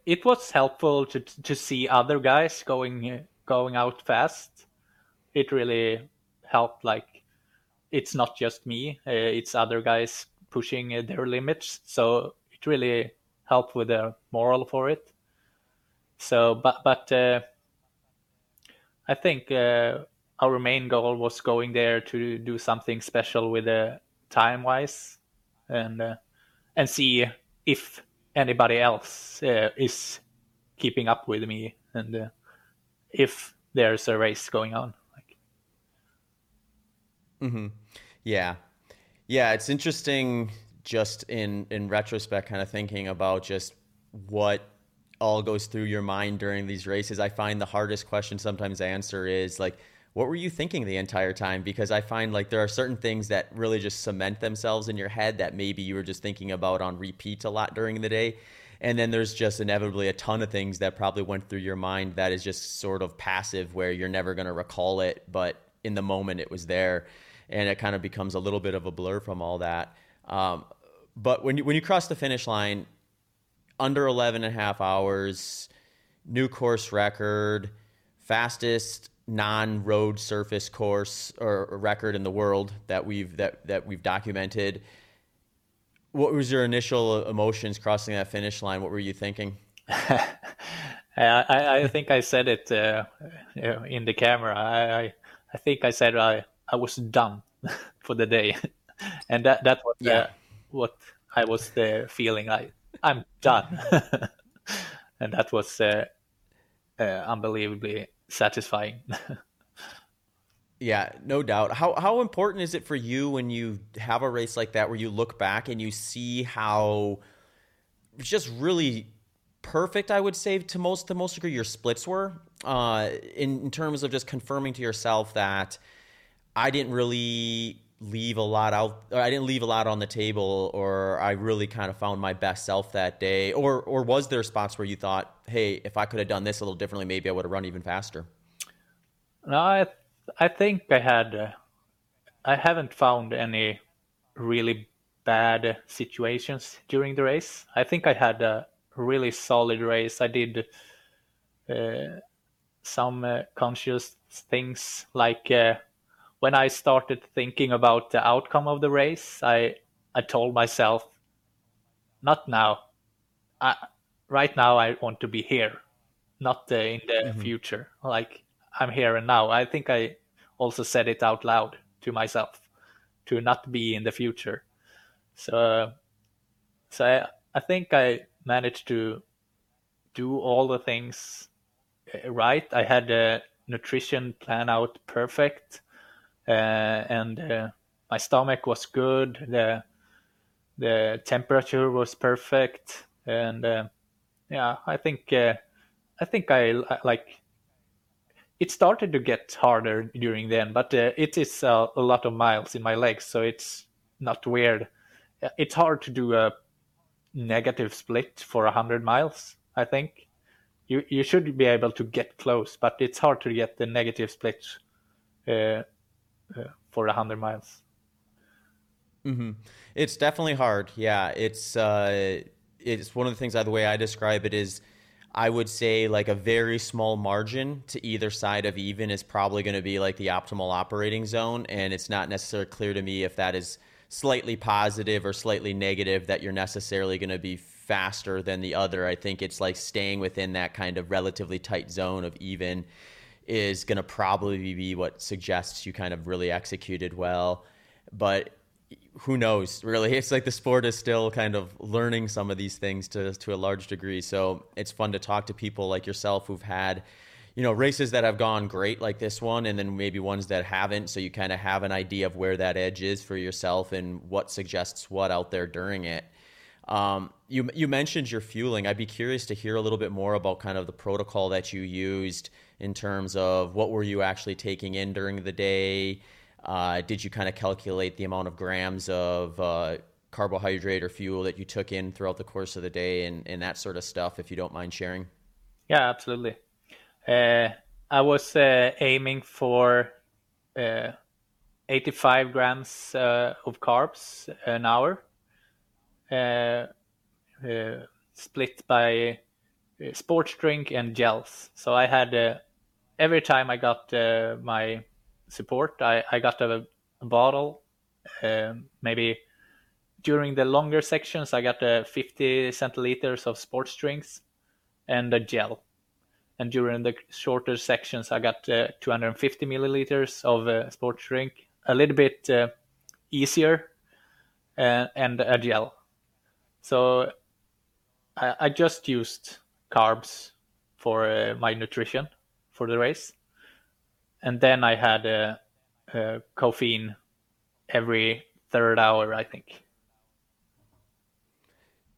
it was helpful to to see other guys going going out fast. It really helped. Like it's not just me; uh, it's other guys pushing uh, their limits. So it really helped with the moral for it. So, but but uh, I think uh, our main goal was going there to do something special with the time wise, and uh, and see if anybody else uh, is keeping up with me. And uh, if there's a race going on like mm-hmm. yeah. Yeah it's interesting just in in retrospect kind of thinking about just what all goes through your mind during these races. I find the hardest question sometimes answer is like what were you thinking the entire time? Because I find like there are certain things that really just cement themselves in your head that maybe you were just thinking about on repeat a lot during the day. And then there's just inevitably a ton of things that probably went through your mind that is just sort of passive where you're never going to recall it, but in the moment it was there. And it kind of becomes a little bit of a blur from all that. Um, but when you, when you cross the finish line, under 11 and a half hours, new course record, fastest non-road surface course or record in the world that we've that that we've documented. What was your initial emotions crossing that finish line? What were you thinking? I, I, think I said it uh, in the camera. I, I, I think I said I I was done for the day, and that that was uh, yeah. uh, what I was uh, feeling. I I'm done, and that was uh, uh, unbelievably satisfying. yeah, no doubt. How how important is it for you when you have a race like that where you look back and you see how just really perfect I would say to most the most degree your splits were uh, in, in terms of just confirming to yourself that I didn't really leave a lot out I didn't leave a lot on the table or I really kind of found my best self that day. Or or was there spots where you thought hey if I could have done this a little differently maybe I would have run even faster? No I I think I had uh, I haven't found any really bad situations during the race. I think I had a really solid race. I did uh, some uh, conscious things like uh, when I started thinking about the outcome of the race, I I told myself, not now. I, right now, I want to be here, not uh, in the mm-hmm. future. Like I'm here and now. I think I also said it out loud to myself to not be in the future. So, so I, I think I managed to do all the things uh, right. I had a nutrition plan out perfect. Uh, and uh, my stomach was good. The the temperature was perfect, and uh, yeah, I think I think I like it started to get harder during then, but uh, it is a lot of miles in my legs, so it's not weird. It's hard to do a negative split for 100 miles, I think. You, you should be able to get close, but it's hard to get the negative split uh, for 100 miles. Mm-hmm. It's definitely hard. Yeah, it's uh, it's one of the things. Uh, the way I describe it is, I would say like a very small margin to either side of even is probably going to be like the optimal operating zone, and it's not necessarily clear to me if that is slightly positive or slightly negative that you're necessarily going to be faster than the other. I think it's like staying within that kind of relatively tight zone of even is going to probably be what suggests you kind of really executed well. But who knows really? It's like the sport is still kind of learning some of these things to to a large degree. So it's fun to talk to people like yourself who've had you know races that have gone great like this one and then maybe ones that haven't. So you kind of have an idea of where that edge is for yourself and what suggests what out there during it. Um, you you mentioned your fueling. I'd be curious to hear a little bit more about kind of the protocol that you used in terms of what were you actually taking in during the day uh, did you kind of calculate the amount of grams of uh, carbohydrate or fuel that you took in throughout the course of the day and, and that sort of stuff, if you don't mind sharing? Yeah, absolutely. Uh, I was uh, aiming for uh, 85 grams uh, of carbs an hour, split by sports drink and gels. So I had every time I got my support. I, I got a, a bottle. Um, maybe during the longer sections, I got uh, 50 centiliters of sports drinks and a gel. And during the shorter sections, I got uh, 250 milliliters of uh, sports drink, a little bit uh, easier, uh, and a gel. So I, I just used carbs for uh, my nutrition for the race and then I had a, a caffeine every third hour, I think.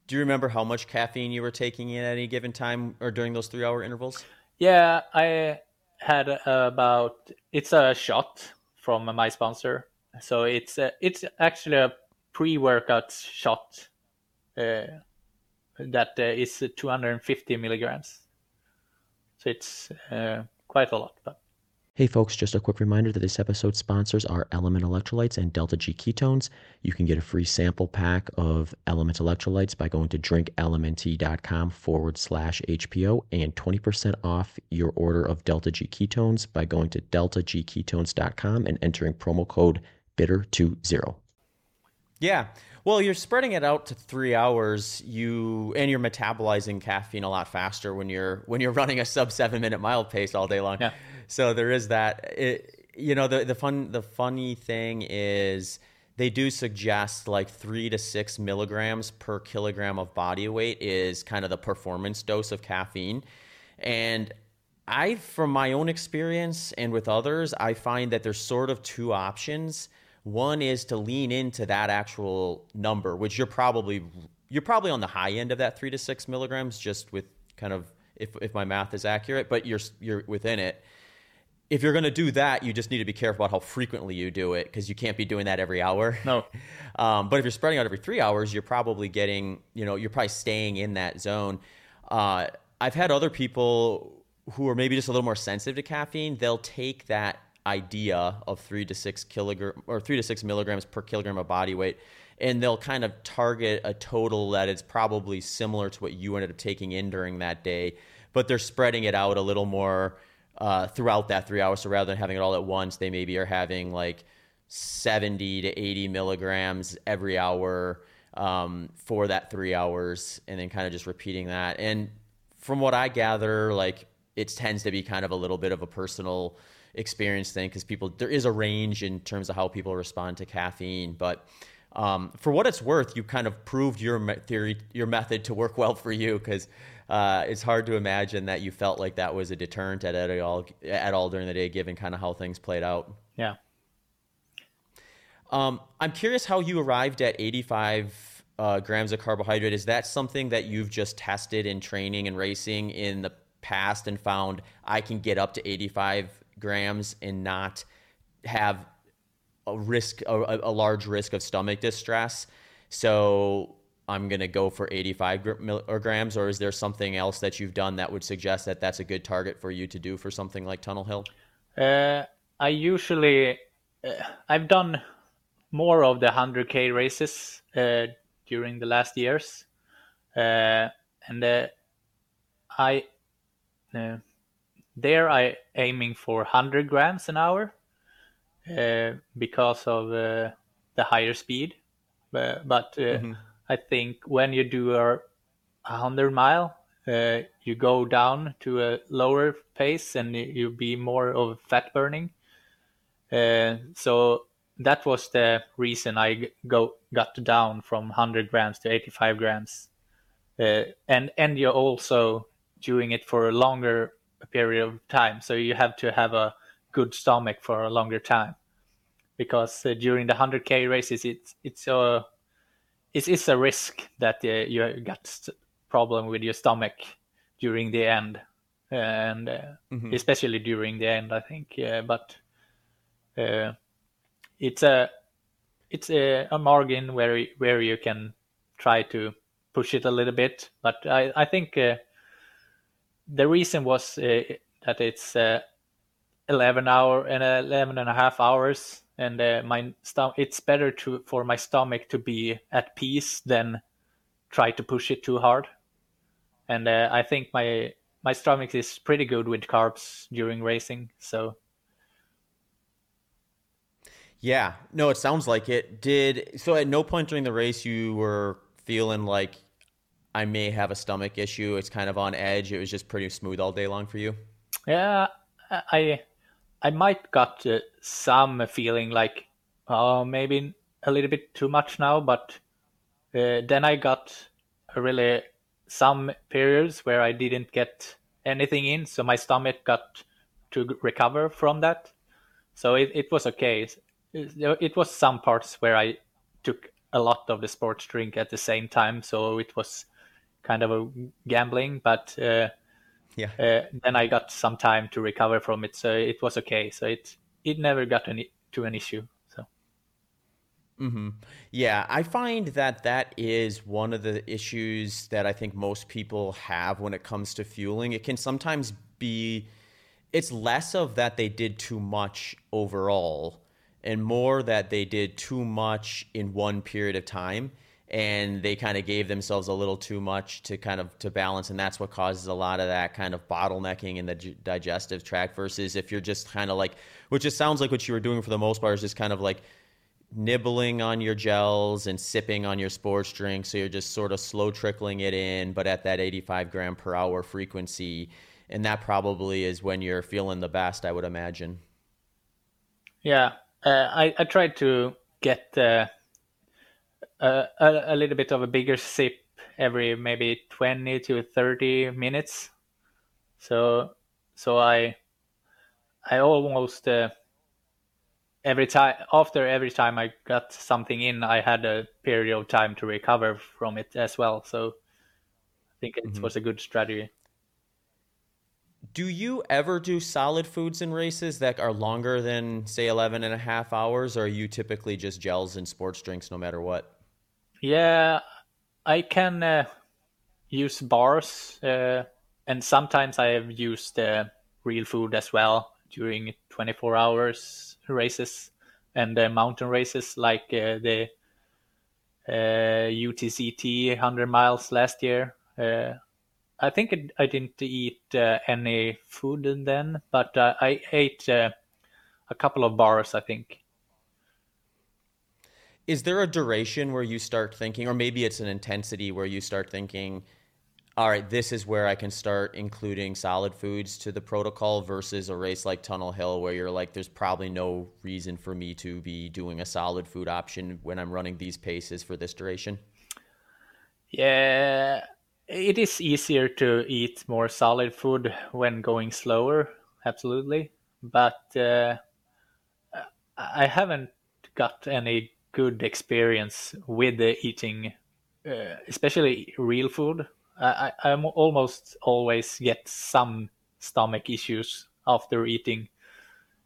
Do you remember how much caffeine you were taking in at any given time or during those three hour intervals? Yeah, I had about it's a shot from my sponsor, so it's a, it's actually a pre workout shot uh, that uh, is 250 milligrams. So it's uh, quite a lot, but Hey folks, just a quick reminder that this episode sponsors are LMNT Electrolytes and Delta G Ketones. You can get a free sample pack of LMNT Electrolytes by going to drinkLMNT.com forward slash HPO and 20% off your order of Delta G Ketones by going to deltagketones.com and entering promo code BITTER20. Yeah. Well, you're spreading it out to three hours. You and you're metabolizing caffeine a lot faster when you're when you're running a sub seven minute mile pace all day long. Yeah so there is that. It, you know, the the fun the funny thing is they do suggest like three to six milligrams per kilogram of body weight is kind of the performance dose of caffeine, and I, from my own experience and with others, I find that there's sort of two options. One is to lean into that actual number, which you're probably you're probably on the high end of that three to six milligrams, just with kind of if if my math is accurate, but you're you're within it if you're going to do that, you just need to be careful about how frequently you do it because you can't be doing that every hour. No. Um, but if you're spreading out every three hours, you're probably getting, you know, you're probably staying in that zone. Uh, I've had other people who are maybe just a little more sensitive to caffeine. They'll take that idea of three to six kilogram or three to six milligrams per kilogram of body weight, and they'll kind of target a total that is probably similar to what you ended up taking in during that day, but they're spreading it out a little more uh, throughout that three hours. So rather than having it all at once, they maybe are having like 70 to 80 milligrams every hour um, for that three hours and then kind of just repeating that. And from what I gather, like it tends to be kind of a little bit of a personal experience thing because people, there is a range in terms of how people respond to caffeine. But um, for what it's worth, you kind of proved your theory, your method to work well for you because uh, it's hard to imagine that you felt like that was a deterrent at, at all at all during the day, given kind of how things played out. Yeah. Um, I'm curious how you arrived at 85 uh, grams of carbohydrate. Is that something that you've just tested in training and racing in the past and found I can get up to 85 grams and not have a risk, a, a large risk of stomach distress. So I'm going to go for 85 grams, or is there something else that you've done that would suggest that that's a good target for you to do for something like Tunnel Hill? Uh, I usually, uh, I've done more of the 100k races uh, during the last years, uh, and uh, I uh, there I aiming for 100 grams an hour because of the higher speed, but. Mm-hmm I think when you do a 100 mile, uh, you go down to a lower pace and you be more of fat burning. Uh, so that was the reason I go got down from 100 grams to 85 grams. Uh, and and you're also doing it for a longer period of time, so you have to have a good stomach for a longer time, because uh, during the 100k races, it's it's a it is a risk that uh, you got problem with your stomach during the end, and uh, mm-hmm. especially during the end, I think. Uh, but it's a it's a, a margin where where you can try to push it a little bit. But I I think uh, the reason was uh, that it's uh, 11 hour and 11 and a half hours and uh, my stom- it's better to for my stomach to be at peace than try to push it too hard. And uh, I think my my stomach is pretty good with carbs during racing, so. Yeah, no, it sounds like it. Did so at no point during the race you were feeling like I may have a stomach issue. It's kind of on edge. It was just pretty smooth all day long for you. Yeah, I I might got uh, some feeling like, oh, maybe a little bit too much now, but uh, then I got really some periods where I didn't get anything in, so my stomach got to recover from that. So it, it was okay. It, it was some parts where I took a lot of the sports drink at the same time, so it was kind of a gambling, but uh, yeah. Uh, then I got some time to recover from it, so it was okay. So it it never got any to an issue. So. Hmm. Yeah, I find that that is one of the issues that I think most people have when it comes to fueling. It can sometimes be, it's less of that they did too much overall, and more that they did too much in one period of time and they kind of gave themselves a little too much to kind of to balance and that's what causes a lot of that kind of bottlenecking in the digestive tract versus if you're just kind of like which just sounds like what you were doing for the most part is just kind of like nibbling on your gels and sipping on your sports drink so you're just sort of slow trickling it in but at that 85 gram per hour frequency and that probably is when you're feeling the best i would imagine. Yeah uh, I, I tried to get uh a, a, little bit of a bigger sip every maybe 20 to 30 minutes. So so i i almost uh, every time after every time i got something in i had a period of time to recover from it as well. So i think it mm-hmm. was a good strategy. Do you ever do solid foods in races that are longer than say 11 and a half hours or are you typically just gels and sports drinks no matter what yeah, I can uh, use bars, uh, and sometimes I have used uh, real food as well during 24 hours races and mountain races like uh, the UTCT uh, 100 miles last year. Uh, I think it, I didn't eat any food then, but I ate a couple of bars, I think is there a duration where you start thinking or maybe it's an intensity where you start thinking all right this is where i can start including solid foods to the protocol versus a race like tunnel hill where you're like there's probably no reason for me to be doing a solid food option when i'm running these paces for this duration? Yeah it is easier to eat more solid food when going slower absolutely. But uh, i haven't got any good experience with the eating, uh, especially real food. I, I am almost always get some stomach issues after eating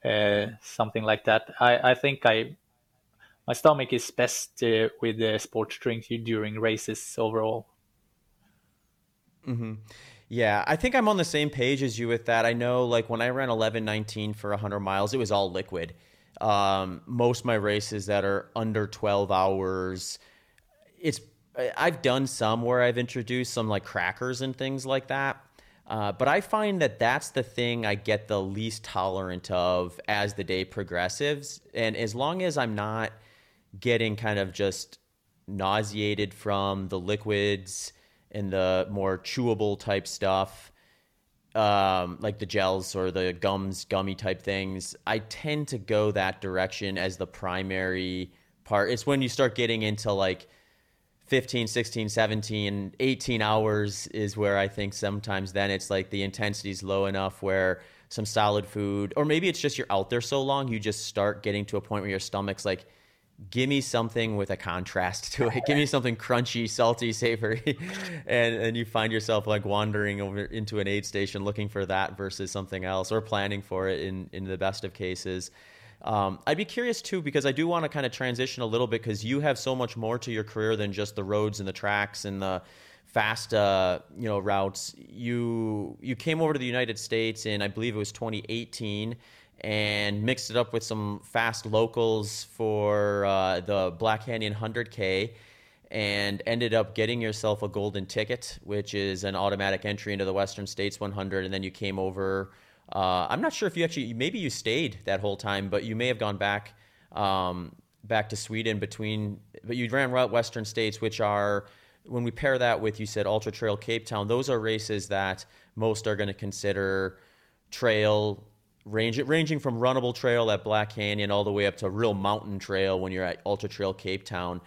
uh, something like that. I, I think I my stomach is best uh, with the sports drink during races overall. Mm-hmm. Yeah, I think I'm on the same page as you with that. I know, like when I ran 11:19 for 100 miles, it was all liquid. Um, most my races that are under 12 hours, it's I've done some where I've introduced some like crackers and things like that. Uh, but I find that that's the thing I get the least tolerant of as the day progresses. And as long as I'm not getting kind of just nauseated from the liquids and the more chewable type stuff, um, like the gels or the gums, gummy type things, I tend to go that direction as the primary part. It's when you start getting into like 15, 16, 17, 18 hours is where I think sometimes then it's like the intensity is low enough where some solid food, or maybe it's just you're out there so long, you just start getting to a point where your stomach's like, give me something with a contrast to it. give me something crunchy, salty, savory. and and you find yourself like wandering over into an aid station looking for that versus something else or planning for it in in the best of cases. Um, I'd be curious too because I do want to kind of transition a little bit because you have so much more to your career than just the roads and the tracks and the fast uh, you know routes. You you came over to the United States in I believe it was 2018 and mixed it up with some fast locals for uh, the Black Canyon 100K and ended up getting yourself a golden ticket, which is an automatic entry into the Western States 100. And then you came over uh, I'm not sure if you actually maybe you stayed that whole time, but you may have gone back um, back to Sweden between. But you ran Western States, which are when we pair that with you said Ultra Trail Cape Town. Those are races that most are going to consider trail range, ranging from runnable trail at Black Canyon all the way up to real mountain trail when you're at Ultra Trail Cape Town.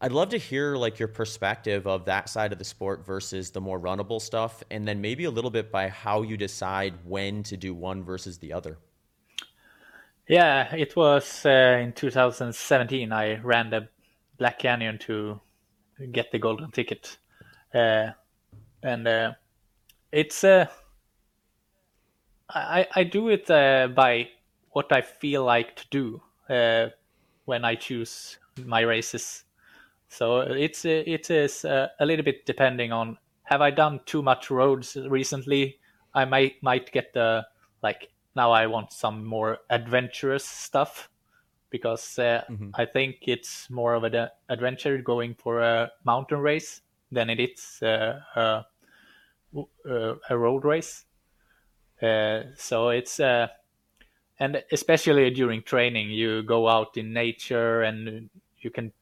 I'd love to hear like your perspective of that side of the sport versus the more runnable stuff, and then maybe a little bit by how you decide when to do one versus the other. Yeah, it was uh, in 2017. I ran the Black Canyon to get the golden ticket, uh, and uh, it's uh, I I do it uh, by what I feel like to do uh, when I choose my races. So it's it is uh, a little bit depending on have I done too much roads recently? I might might get the like now I want some more adventurous stuff because uh, mm-hmm. I think it's more of an adventure going for a mountain race than it is uh, a, uh, a road race. Uh, so it's uh, and especially during training, you go out in nature and you can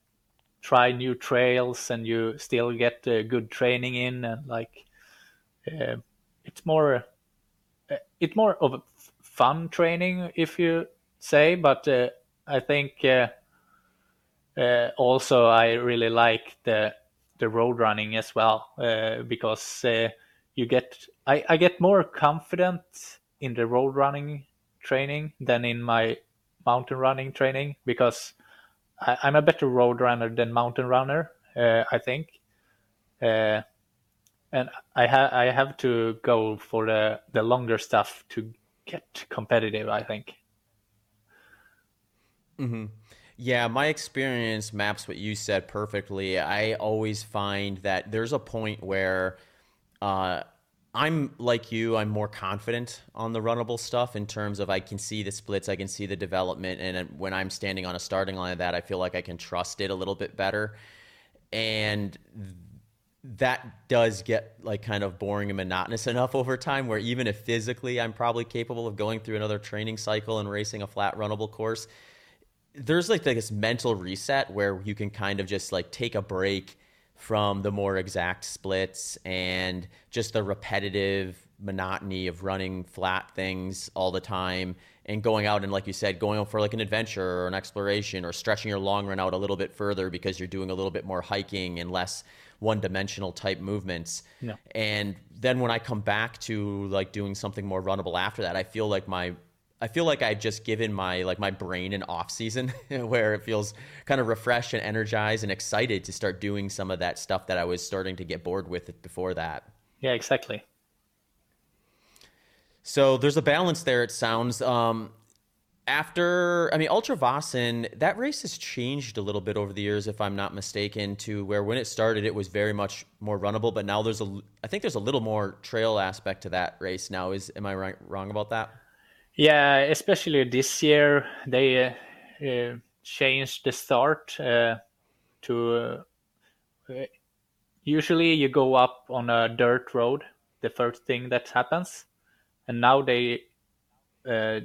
try new trails and you still get uh, good training in and like it's more it's more of a fun training if you say but uh, i think uh, uh, also i really like the the road running as well because you get I, I get more confident in the road running training than in my mountain running training because I, am a better road runner than mountain runner, uh, I think. Uh, and I have I have to go for the the longer stuff to get competitive. I think. Hmm. Yeah, my experience maps what you said perfectly. I always find that there's a point where uh, I'm like you, I'm more confident on the runnable stuff in terms of I can see the splits, I can see the development, and when I'm standing on a starting line of that, I feel like I can trust it a little bit better. And that does get like kind of boring and monotonous enough over time where even if physically I'm probably capable of going through another training cycle and racing a flat runnable course, there's like this mental reset where you can kind of just like take a break from the more exact splits and just the repetitive monotony of running flat things all the time and going out and like you said going for like an adventure or an exploration or stretching your long run out a little bit further because you're doing a little bit more hiking and less one dimensional type movements yeah. and then when i come back to like doing something more runnable after that i feel like my I feel like I've just given my like my brain an off season where it feels kind of refreshed and energized and excited to start doing some of that stuff that I was starting to get bored with before that. Yeah, exactly. So there's a balance there. It sounds. Um, after I mean Ultravasan, that race has changed a little bit over the years, if I'm not mistaken, to where when it started it was very much more runnable, but now there's a I think there's a little more trail aspect to that race now. Is am I right, wrong about that? Yeah, especially this year, they uh, uh, changed the start uh, to. Uh, usually, you go up on a dirt road, the first thing that happens, and now they uh,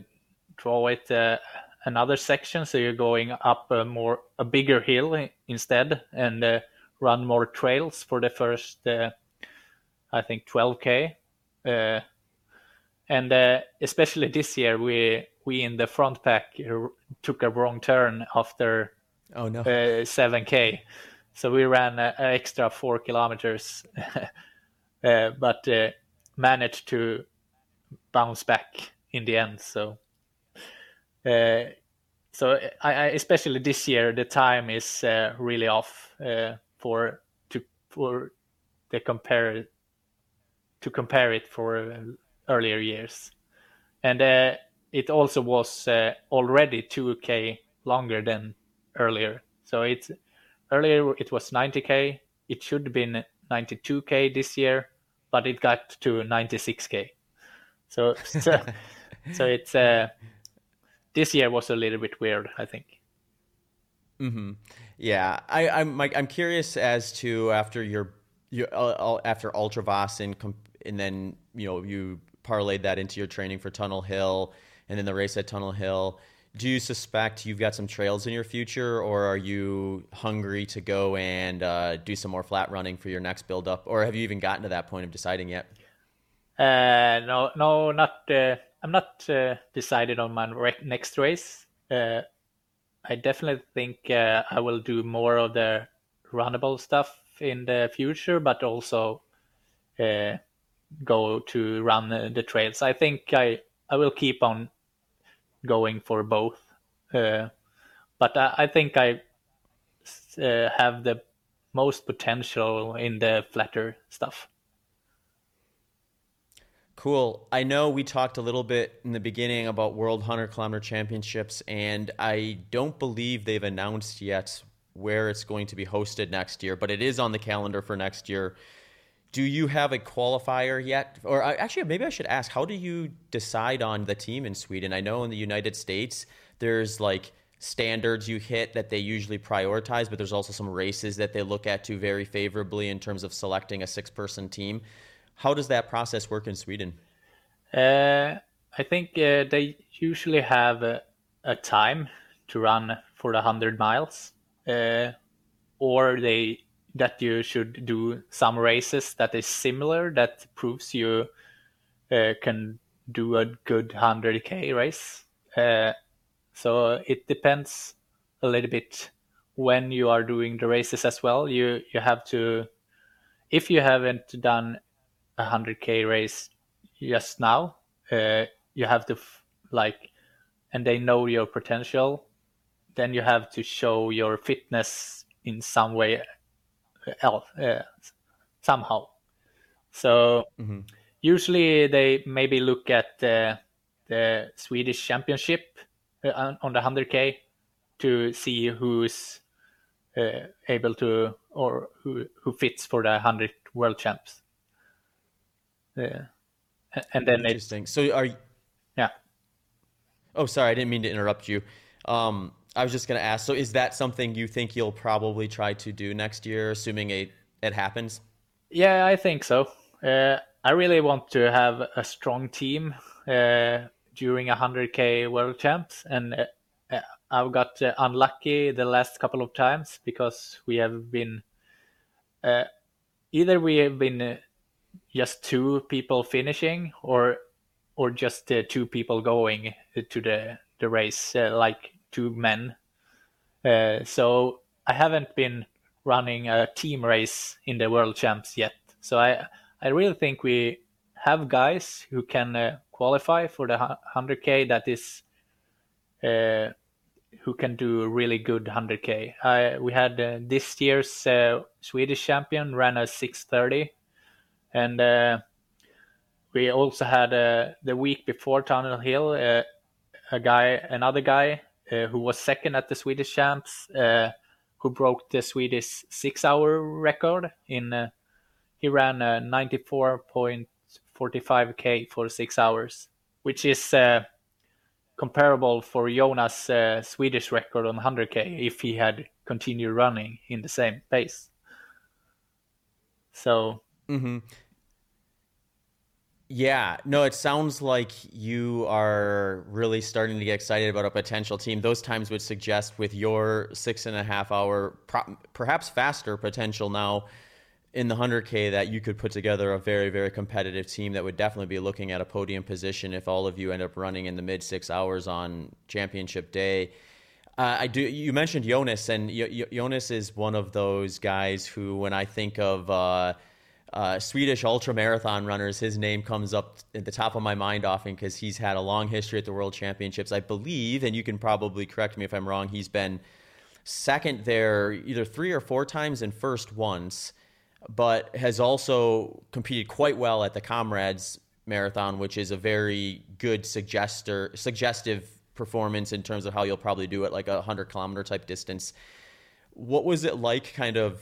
draw it uh, another section, so you're going up a more a bigger hill instead, and run more trails for the first, I think, 12k and uh, especially this year we we in the front pack took a wrong turn after oh no. uh, 7k so we ran an extra four kilometers uh, but uh, managed to bounce back in the end. So uh, so I, I, especially this year the time is uh, really off for to for the compare to compare it for earlier years. And uh, it also was uh, already 2k longer than earlier. So it's earlier it was 90k. It should have been 92k this year, but it got to 96k. So so, so it's uh, this year was a little bit weird, I think. Hmm. Yeah, I, I'm I'm curious as to after your your uh, after Ultravasan and then you know you parlayed that into your training for Tunnel Hill and then the race at Tunnel Hill. Do you suspect you've got some trails in your future, or are you hungry to go and uh, do some more flat running for your next build up, or have you even gotten to that point of deciding yet? Uh, no, no, not. Uh, I'm not uh, decided on my next race. Uh, I definitely think uh, I will do more of the runnable stuff in the future, but also go to run the trails. I think I I will keep on going for both, uh, but I, I, think I uh, have the most potential in the flatter stuff. Cool. I know we talked a little bit in the beginning about World 100 Kilometer Championships, and I don't believe they've announced yet where it's going to be hosted next year, but it is on the calendar for next year do you have a qualifier yet? Or actually, maybe I should ask, how do you decide on the team in Sweden? I know in the United States, there's like standards you hit that they usually prioritize, but there's also some races that they look at too very favorably in terms of selecting a six person team. How does that process work in Sweden? Uh, I think uh, they usually have a, a, time to run for the 100 miles, uh, or they that you should do some races that is similar that proves you uh, can do a good 100k race. Uh, so it depends a little bit when you are doing the races as well. You you have to, if you haven't done a 100k race just now, uh, you have to like, and they know your potential. Then you have to show your fitness in some way else uh, somehow. So mm-hmm. usually they maybe look at the Swedish Championship uh, on the 100k to see who's uh, able to or who who fits for the 100 world champs. Yeah, and then interesting. so are yeah. Oh, sorry, I didn't mean to interrupt you. Um, I was just going to ask. So, is that something you think you'll probably try to do next year, assuming it it happens? Yeah, I think so. Uh, I really want to have a strong team uh, during 100k World Champs, and uh, uh, I've got uh, unlucky the last couple of times because we have been uh, either we have been just two people finishing, or or just two people going to the the race, like two men. Uh, so I haven't been running a team race in the World Champs yet. So I I really think we have guys who can uh, qualify for the 100k that is uh, who can do a really good 100k. Uh, we had uh, this year's uh, Swedish champion ran a 630, and uh, we also had uh, the week before Tunnel Hill a guy, another guy Uh, who was second at the Swedish champs, uh, who broke the Swedish six-hour record in. Uh, he ran 94.45k for six hours, which is comparable for Jonas' uh, Swedish record on 100k if he had continued running in the same pace. So. Mm-hmm. Yeah, no, it sounds like you are really starting to get excited about a potential team. Those times would suggest with your six and a half hour, perhaps faster potential now in the 100K that you could put together a very, very competitive team that would definitely be looking at a podium position if all of you end up running in the mid six hours on championship day. Uh, I do. You mentioned Jonas, and Jonas is one of those guys who, when I think of uh, uh, Swedish ultra marathon runners, his name comes up at the top of my mind often because he's had a long history at the World Championships. I believe, and you can probably correct me if I'm wrong. He's been second there either three or four times and first once but has also competed quite well at the Comrades Marathon, which is a very good suggester, suggestive performance in terms of how you'll probably do it, like a 100 kilometer type distance. What was it like kind of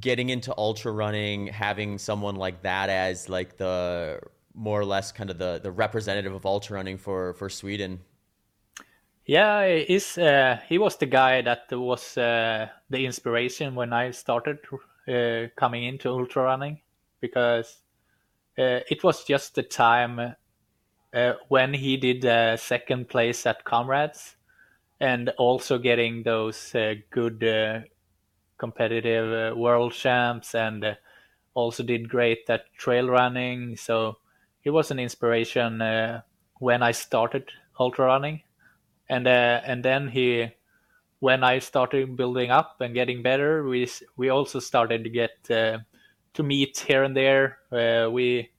getting into ultra running, having someone like that as like the more or less kind of the, the representative of ultra running for, for Sweden? Yeah, he's, uh, he was the guy that was uh, the inspiration when I started uh, coming into ultra running because uh, it was just the time uh, when he did uh, second place at Comrades and also getting those good competitive world champs and also did great at trail running. So he was an inspiration when I started ultra running, and and then he when I started building up and getting better, we we also started to get uh, to meet here and there. Uh, we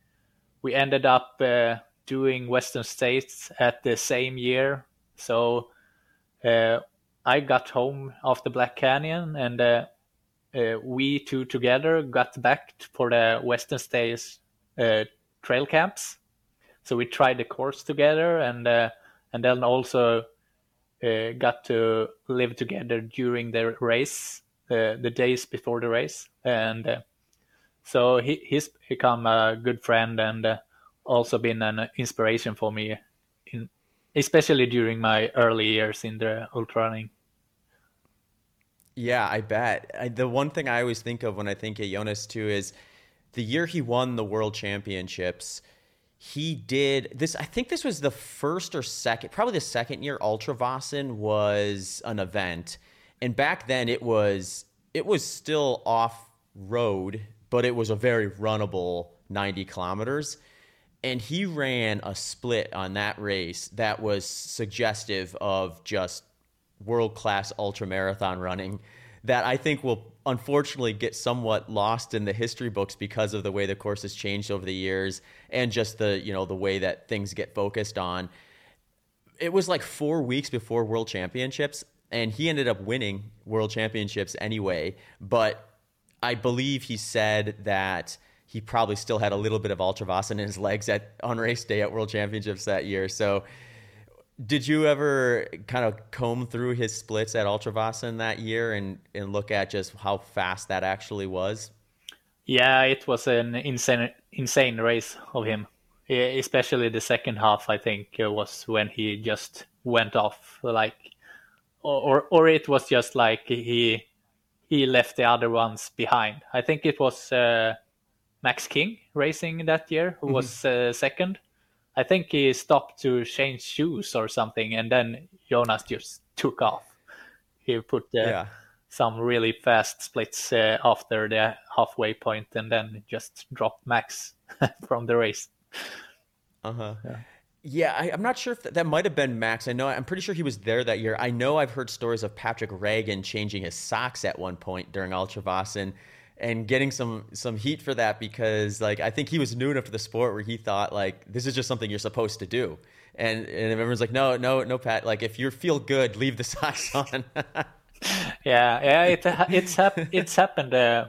we ended up uh, doing Western States at the same year, so uh, I got home off the Black Canyon, and uh, uh, we two together got back for the Western States trail camps. So we tried the course together, and and then also uh, got to live together during the race, uh, the days before the race, and uh, so he, he's become a good friend and uh, also been an inspiration for me, especially during my early years in the ultra running. Yeah, I bet. I, the one thing I always think of when I think of Jonas too is the year he won the world championships he did this i think this was the first or second probably the second year Ultravasan was an event and back then it was it was still off road but it was a very runnable 90 kilometers and he ran a split on that race that was suggestive of just world class ultra marathon running that I think will unfortunately get somewhat lost in the history books because of the way the course has changed over the years and just the you know the way that things get focused on. It was like four weeks before World Championships, and he ended up winning World Championships anyway. But I believe he said that he probably still had a little bit of Ultravasan in his legs at on race day at World Championships that year. So did you ever kind of comb through his splits at Ultravasen that year and, and look at just how fast that actually was? Yeah, it was an insane insane race of him. Especially the second half, I think, was when he just went off. Like, or or it was just like he he left the other ones behind. I think it was uh, Max King racing that year, who mm-hmm. was uh, second I think he stopped to change shoes or something, and then Jonas just took off. He put uh, yeah. some really fast splits uh, after the halfway point, and then just dropped Max from the race. Uh huh. Yeah. Yeah, I, am not sure if that, that might have been Max. I know I'm pretty sure he was there that year. I know I've heard stories of Patrick Reagan changing his socks at one point during Ultravasen and getting some some heat for that because like I think he was new enough to the sport where he thought like this is just something you're supposed to do. And and everyone's like, no, no, no, Pat. Like if you feel good, leave the socks on. yeah, yeah, it, it's hap- it's happened uh,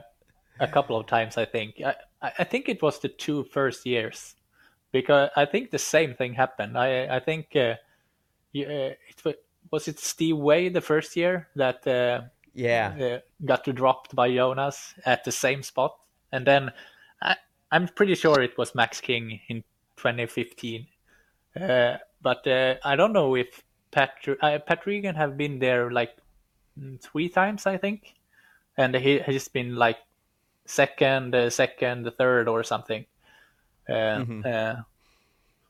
a couple of times. I think. I, I think it was the two first years, because I think the same thing happened. I I think uh, it, was it Steve Way the first year that uh, yeah uh, got dropped by Jonas at the same spot, and then I, I'm pretty sure it was Max King in 2015. Uh, but uh, I don't know if Pat uh, Pat Reagan have been there like three times, I think, and he has been like second, uh, second, third, or something. Uh, mm-hmm. Uh,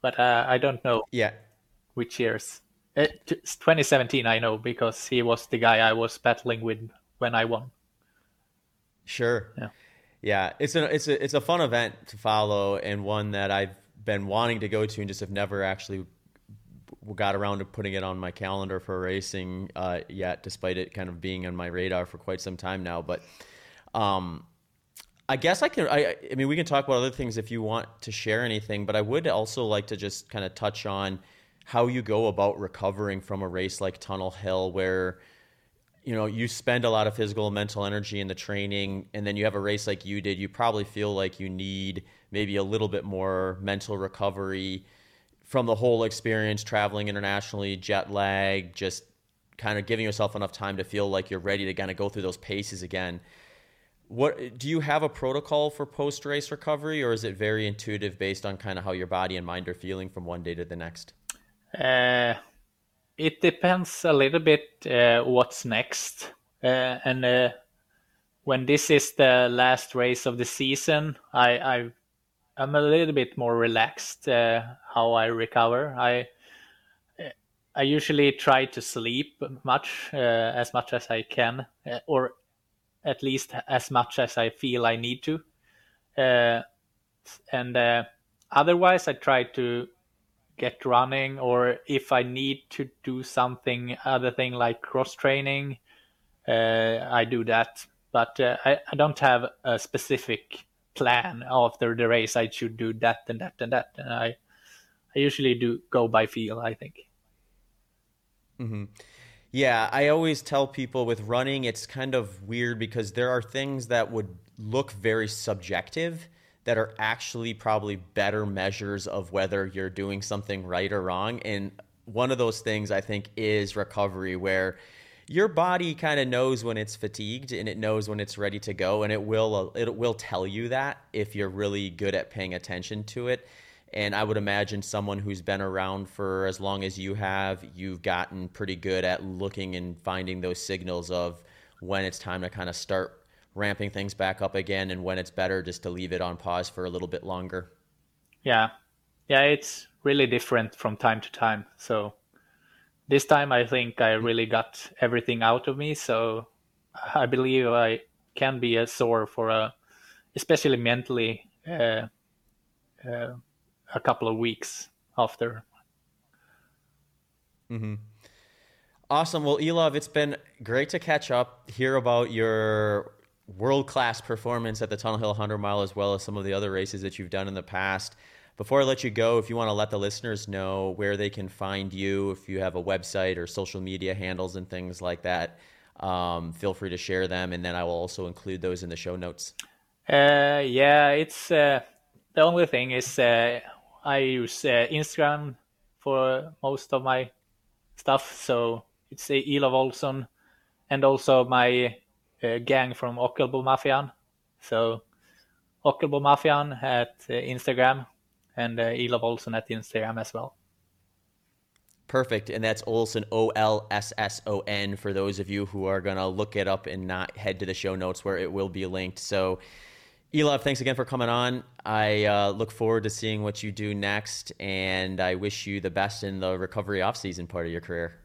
but uh, I don't know. Yeah. Which years? It, 2017, I know because he was the guy I was battling with when I won. Sure. Yeah. Yeah, it's a it's a it's a fun event to follow and one that I've been wanting to go to and just have never actually got around to putting it on my calendar for racing uh, yet, despite it kind of being on my radar for quite some time now. But um, I guess I can. I, I mean, we can talk about other things if you want to share anything, but I would also like to just kind of touch on how you go about recovering from a race like Tunnel Hill, where you know you spend a lot of physical and mental energy in the training, and then you have a race like you did. You probably feel like you need maybe a little bit more mental recovery from the whole experience, traveling internationally, jet lag, just kind of giving yourself enough time to feel like you're ready to kind of go through those paces again what do you have a protocol for post race recovery or is it very intuitive based on kind of how your body and mind are feeling from one day to the next uh, it depends a little bit uh, what's next uh, and when this is the last race of the season i i i'm a little bit more relaxed how i recover i I usually try to sleep much as much as I can, or at least as much as I feel I need to. And otherwise, I try to get running, or if I need to do something other thing like cross training, uh, I do that. But uh, I, I don't have a specific plan after the race. I should do that and that and that. And I, I usually do go by feel. I think. Mm-hmm. Yeah, I always tell people with running, it's kind of weird because there are things that would look very subjective that are actually probably better measures of whether you're doing something right or wrong. And one of those things I think is recovery, where your body kind of knows when it's fatigued and it knows when it's ready to go, and it will it will tell you that if you're really good at paying attention to it. And I would imagine someone who's been around for as long as you have, you've gotten pretty good at looking and finding those signals of when it's time to kind of start ramping things back up again and when it's better just to leave it on pause for a little bit longer. Yeah. Yeah, it's really different from time to time. So this time I think I really got everything out of me. So I believe I can be a sore for a, especially mentally, uh, uh, a couple of weeks after. Mm-hmm. Awesome. Well, Elov, it's been great to catch up, hear about your world class performance at the Tunnel Hill 100 mile, as well as some of the other races that you've done in the past. Before I let you go, if you want to let the listeners know where they can find you, if you have a website or social media handles and things like that, um, feel free to share them, and then I will also include those in the show notes. Uh, yeah, it's uh, the only thing is uh, I use uh, Instagram for most of my stuff. So it's uh, Elov Olsson and also my uh, gang from Ockelbo Mafian. So Ockelbo Mafian at uh, Instagram and uh, Elov Olsson at Instagram as well. Perfect. And that's Olsson, O L S S O N, for those of you who are going to look it up and not head to the show notes where it will be linked. So Elov, thanks again for coming on. I uh, look forward to seeing what you do next, and I wish you the best in the recovery off-season part of your career.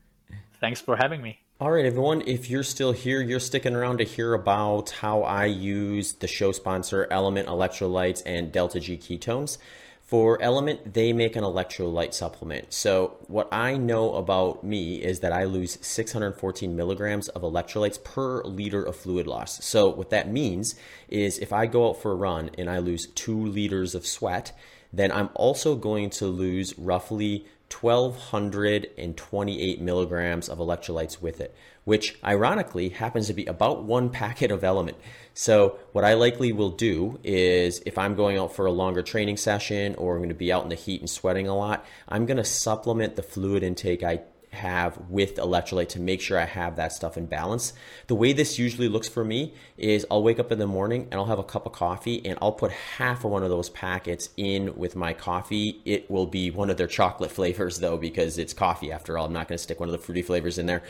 Thanks for having me. All right, everyone. If you're still here, you're sticking around to hear about how I use the show sponsor LMNT Electrolytes and Delta G ketones. For LMNT, they make an electrolyte supplement. So, what I know about me is that I lose 614 milligrams of electrolytes per liter of fluid loss. So, what that means is if I go out for a run and I lose two liters of sweat, then I'm also going to lose roughly 1228 milligrams of electrolytes with it, which ironically happens to be about one packet of LMNT. So, what I likely will do is if I'm going out for a longer training session or I'm going to be out in the heat and sweating a lot, I'm going to supplement the fluid intake I have with electrolyte to make sure I have that stuff in balance. The way this usually looks for me is I'll wake up in the morning and I'll have a cup of coffee and I'll put half of one of those packets in with my coffee. It will be one of their chocolate flavors though, because it's coffee after all. I'm not going to stick one of the fruity flavors in there.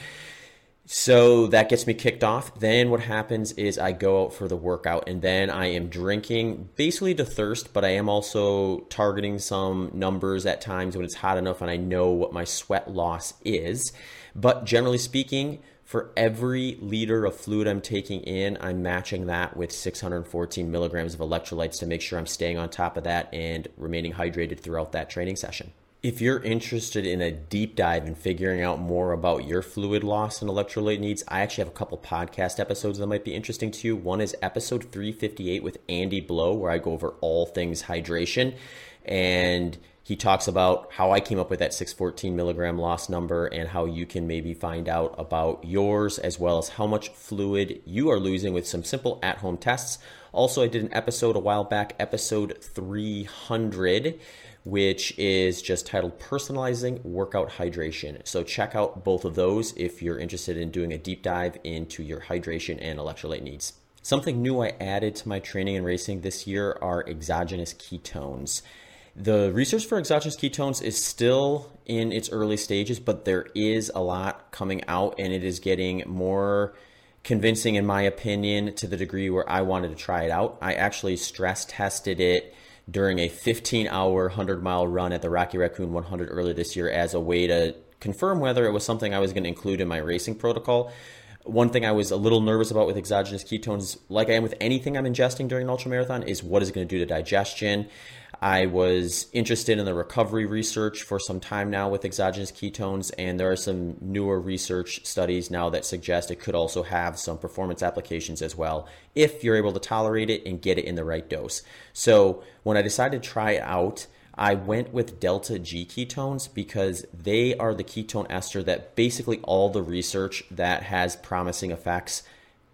So that gets me kicked off. Then what happens is I go out for the workout and then I am drinking basically to thirst, but I am also targeting some numbers at times when it's hot enough and I know what my sweat loss is. But generally speaking, for every liter of fluid I'm taking in, I'm matching that with 614 milligrams of electrolytes to make sure I'm staying on top of that and remaining hydrated throughout that training session. If you're interested in a deep dive and figuring out more about your fluid loss and electrolyte needs, I actually have a couple podcast episodes that might be interesting to you. One is episode 358 with Andy Blow, where I go over all things hydration. And he talks about how I came up with that 614 milligram loss number and how you can maybe find out about yours as well as how much fluid you are losing with some simple at home tests. Also, I did an episode a while back, episode 300 which is just titled Personalizing Workout Hydration. So check out both of those if you're interested in doing a deep dive into your hydration and electrolyte needs. Something new I added to my training and racing this year are exogenous ketones. The research for exogenous ketones is still in its early stages, but there is a lot coming out and it is getting more convincing, in my opinion, to the degree where I wanted to try it out. I actually stress tested it during a 15 hour, 100 mile run at the Rocky Raccoon 100 earlier this year as a way to confirm whether it was something I was going to include in my racing protocol. One thing I was a little nervous about with exogenous ketones, like I am with anything I'm ingesting during an ultramarathon, is what is it going to do to digestion. I was interested in the recovery research for some time now with exogenous ketones, and there are some newer research studies now that suggest it could also have some performance applications as well if you're able to tolerate it and get it in the right dose. So, when I decided to try it out, I went with delta G ketones because they are the ketone ester that basically all the research that has promising effects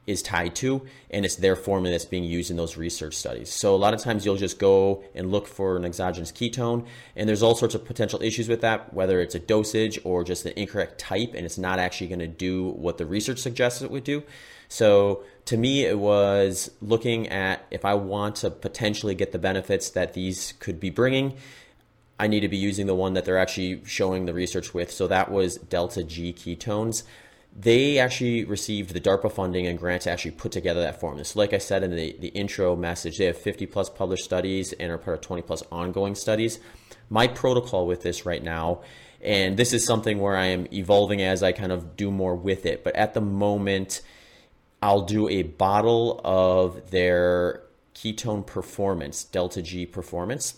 is tied to, and it's their formula that's being used in those research studies. So a lot of times you'll just go and look for an exogenous ketone, and there's all sorts of potential issues with that, whether it's a dosage or just an incorrect type, and it's not actually going to do what the research suggests it would do. So to me, it was looking at if I want to potentially get the benefits that these could be bringing. I need to be using the one that they're actually showing the research with. So that was delta G ketones they actually received the DARPA funding and grant to actually put together that formula. So, like I said in the, the intro message, they have 50 plus published studies and are part of 20 plus ongoing studies. My protocol with this right now, and this is something where I am evolving as I kind of do more with it, but at the moment, I'll do a bottle of their ketone performance, Delta G performance,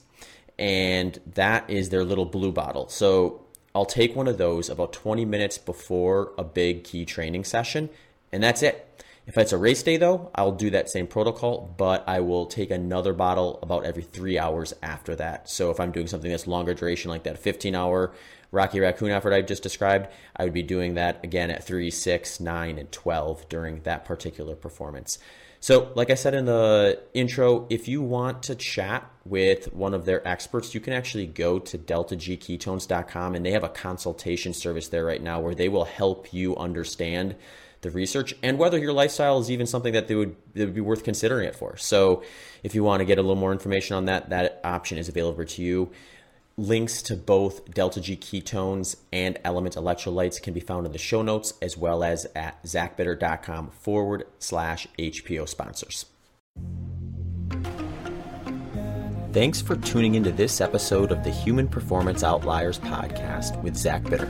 and that is their little blue bottle. So I'll take one of those about 20 minutes before a big key training session, and that's it. If it's a race day, though, I'll do that same protocol, but I will take another bottle about every three hours after that. So if I'm doing something that's longer duration, like that 15 hour Rocky Raccoon effort I just described, I would be doing that again at 3, 6, 9, and 12 during that particular performance. So, like I said in the intro, if you want to chat with one of their experts, you can actually go to deltagketones.com and they have a consultation service there right now where they will help you understand the research and whether your lifestyle is even something that they would, they would be worth considering it for. So, if you want to get a little more information on that, that option is available to you. Links to both Delta G ketones and LMNT electrolytes can be found in the show notes as well as at zachbitter.com forward slash HPO sponsors. Thanks for tuning into this episode of the Human Performance Outliers podcast with Zach Bitter.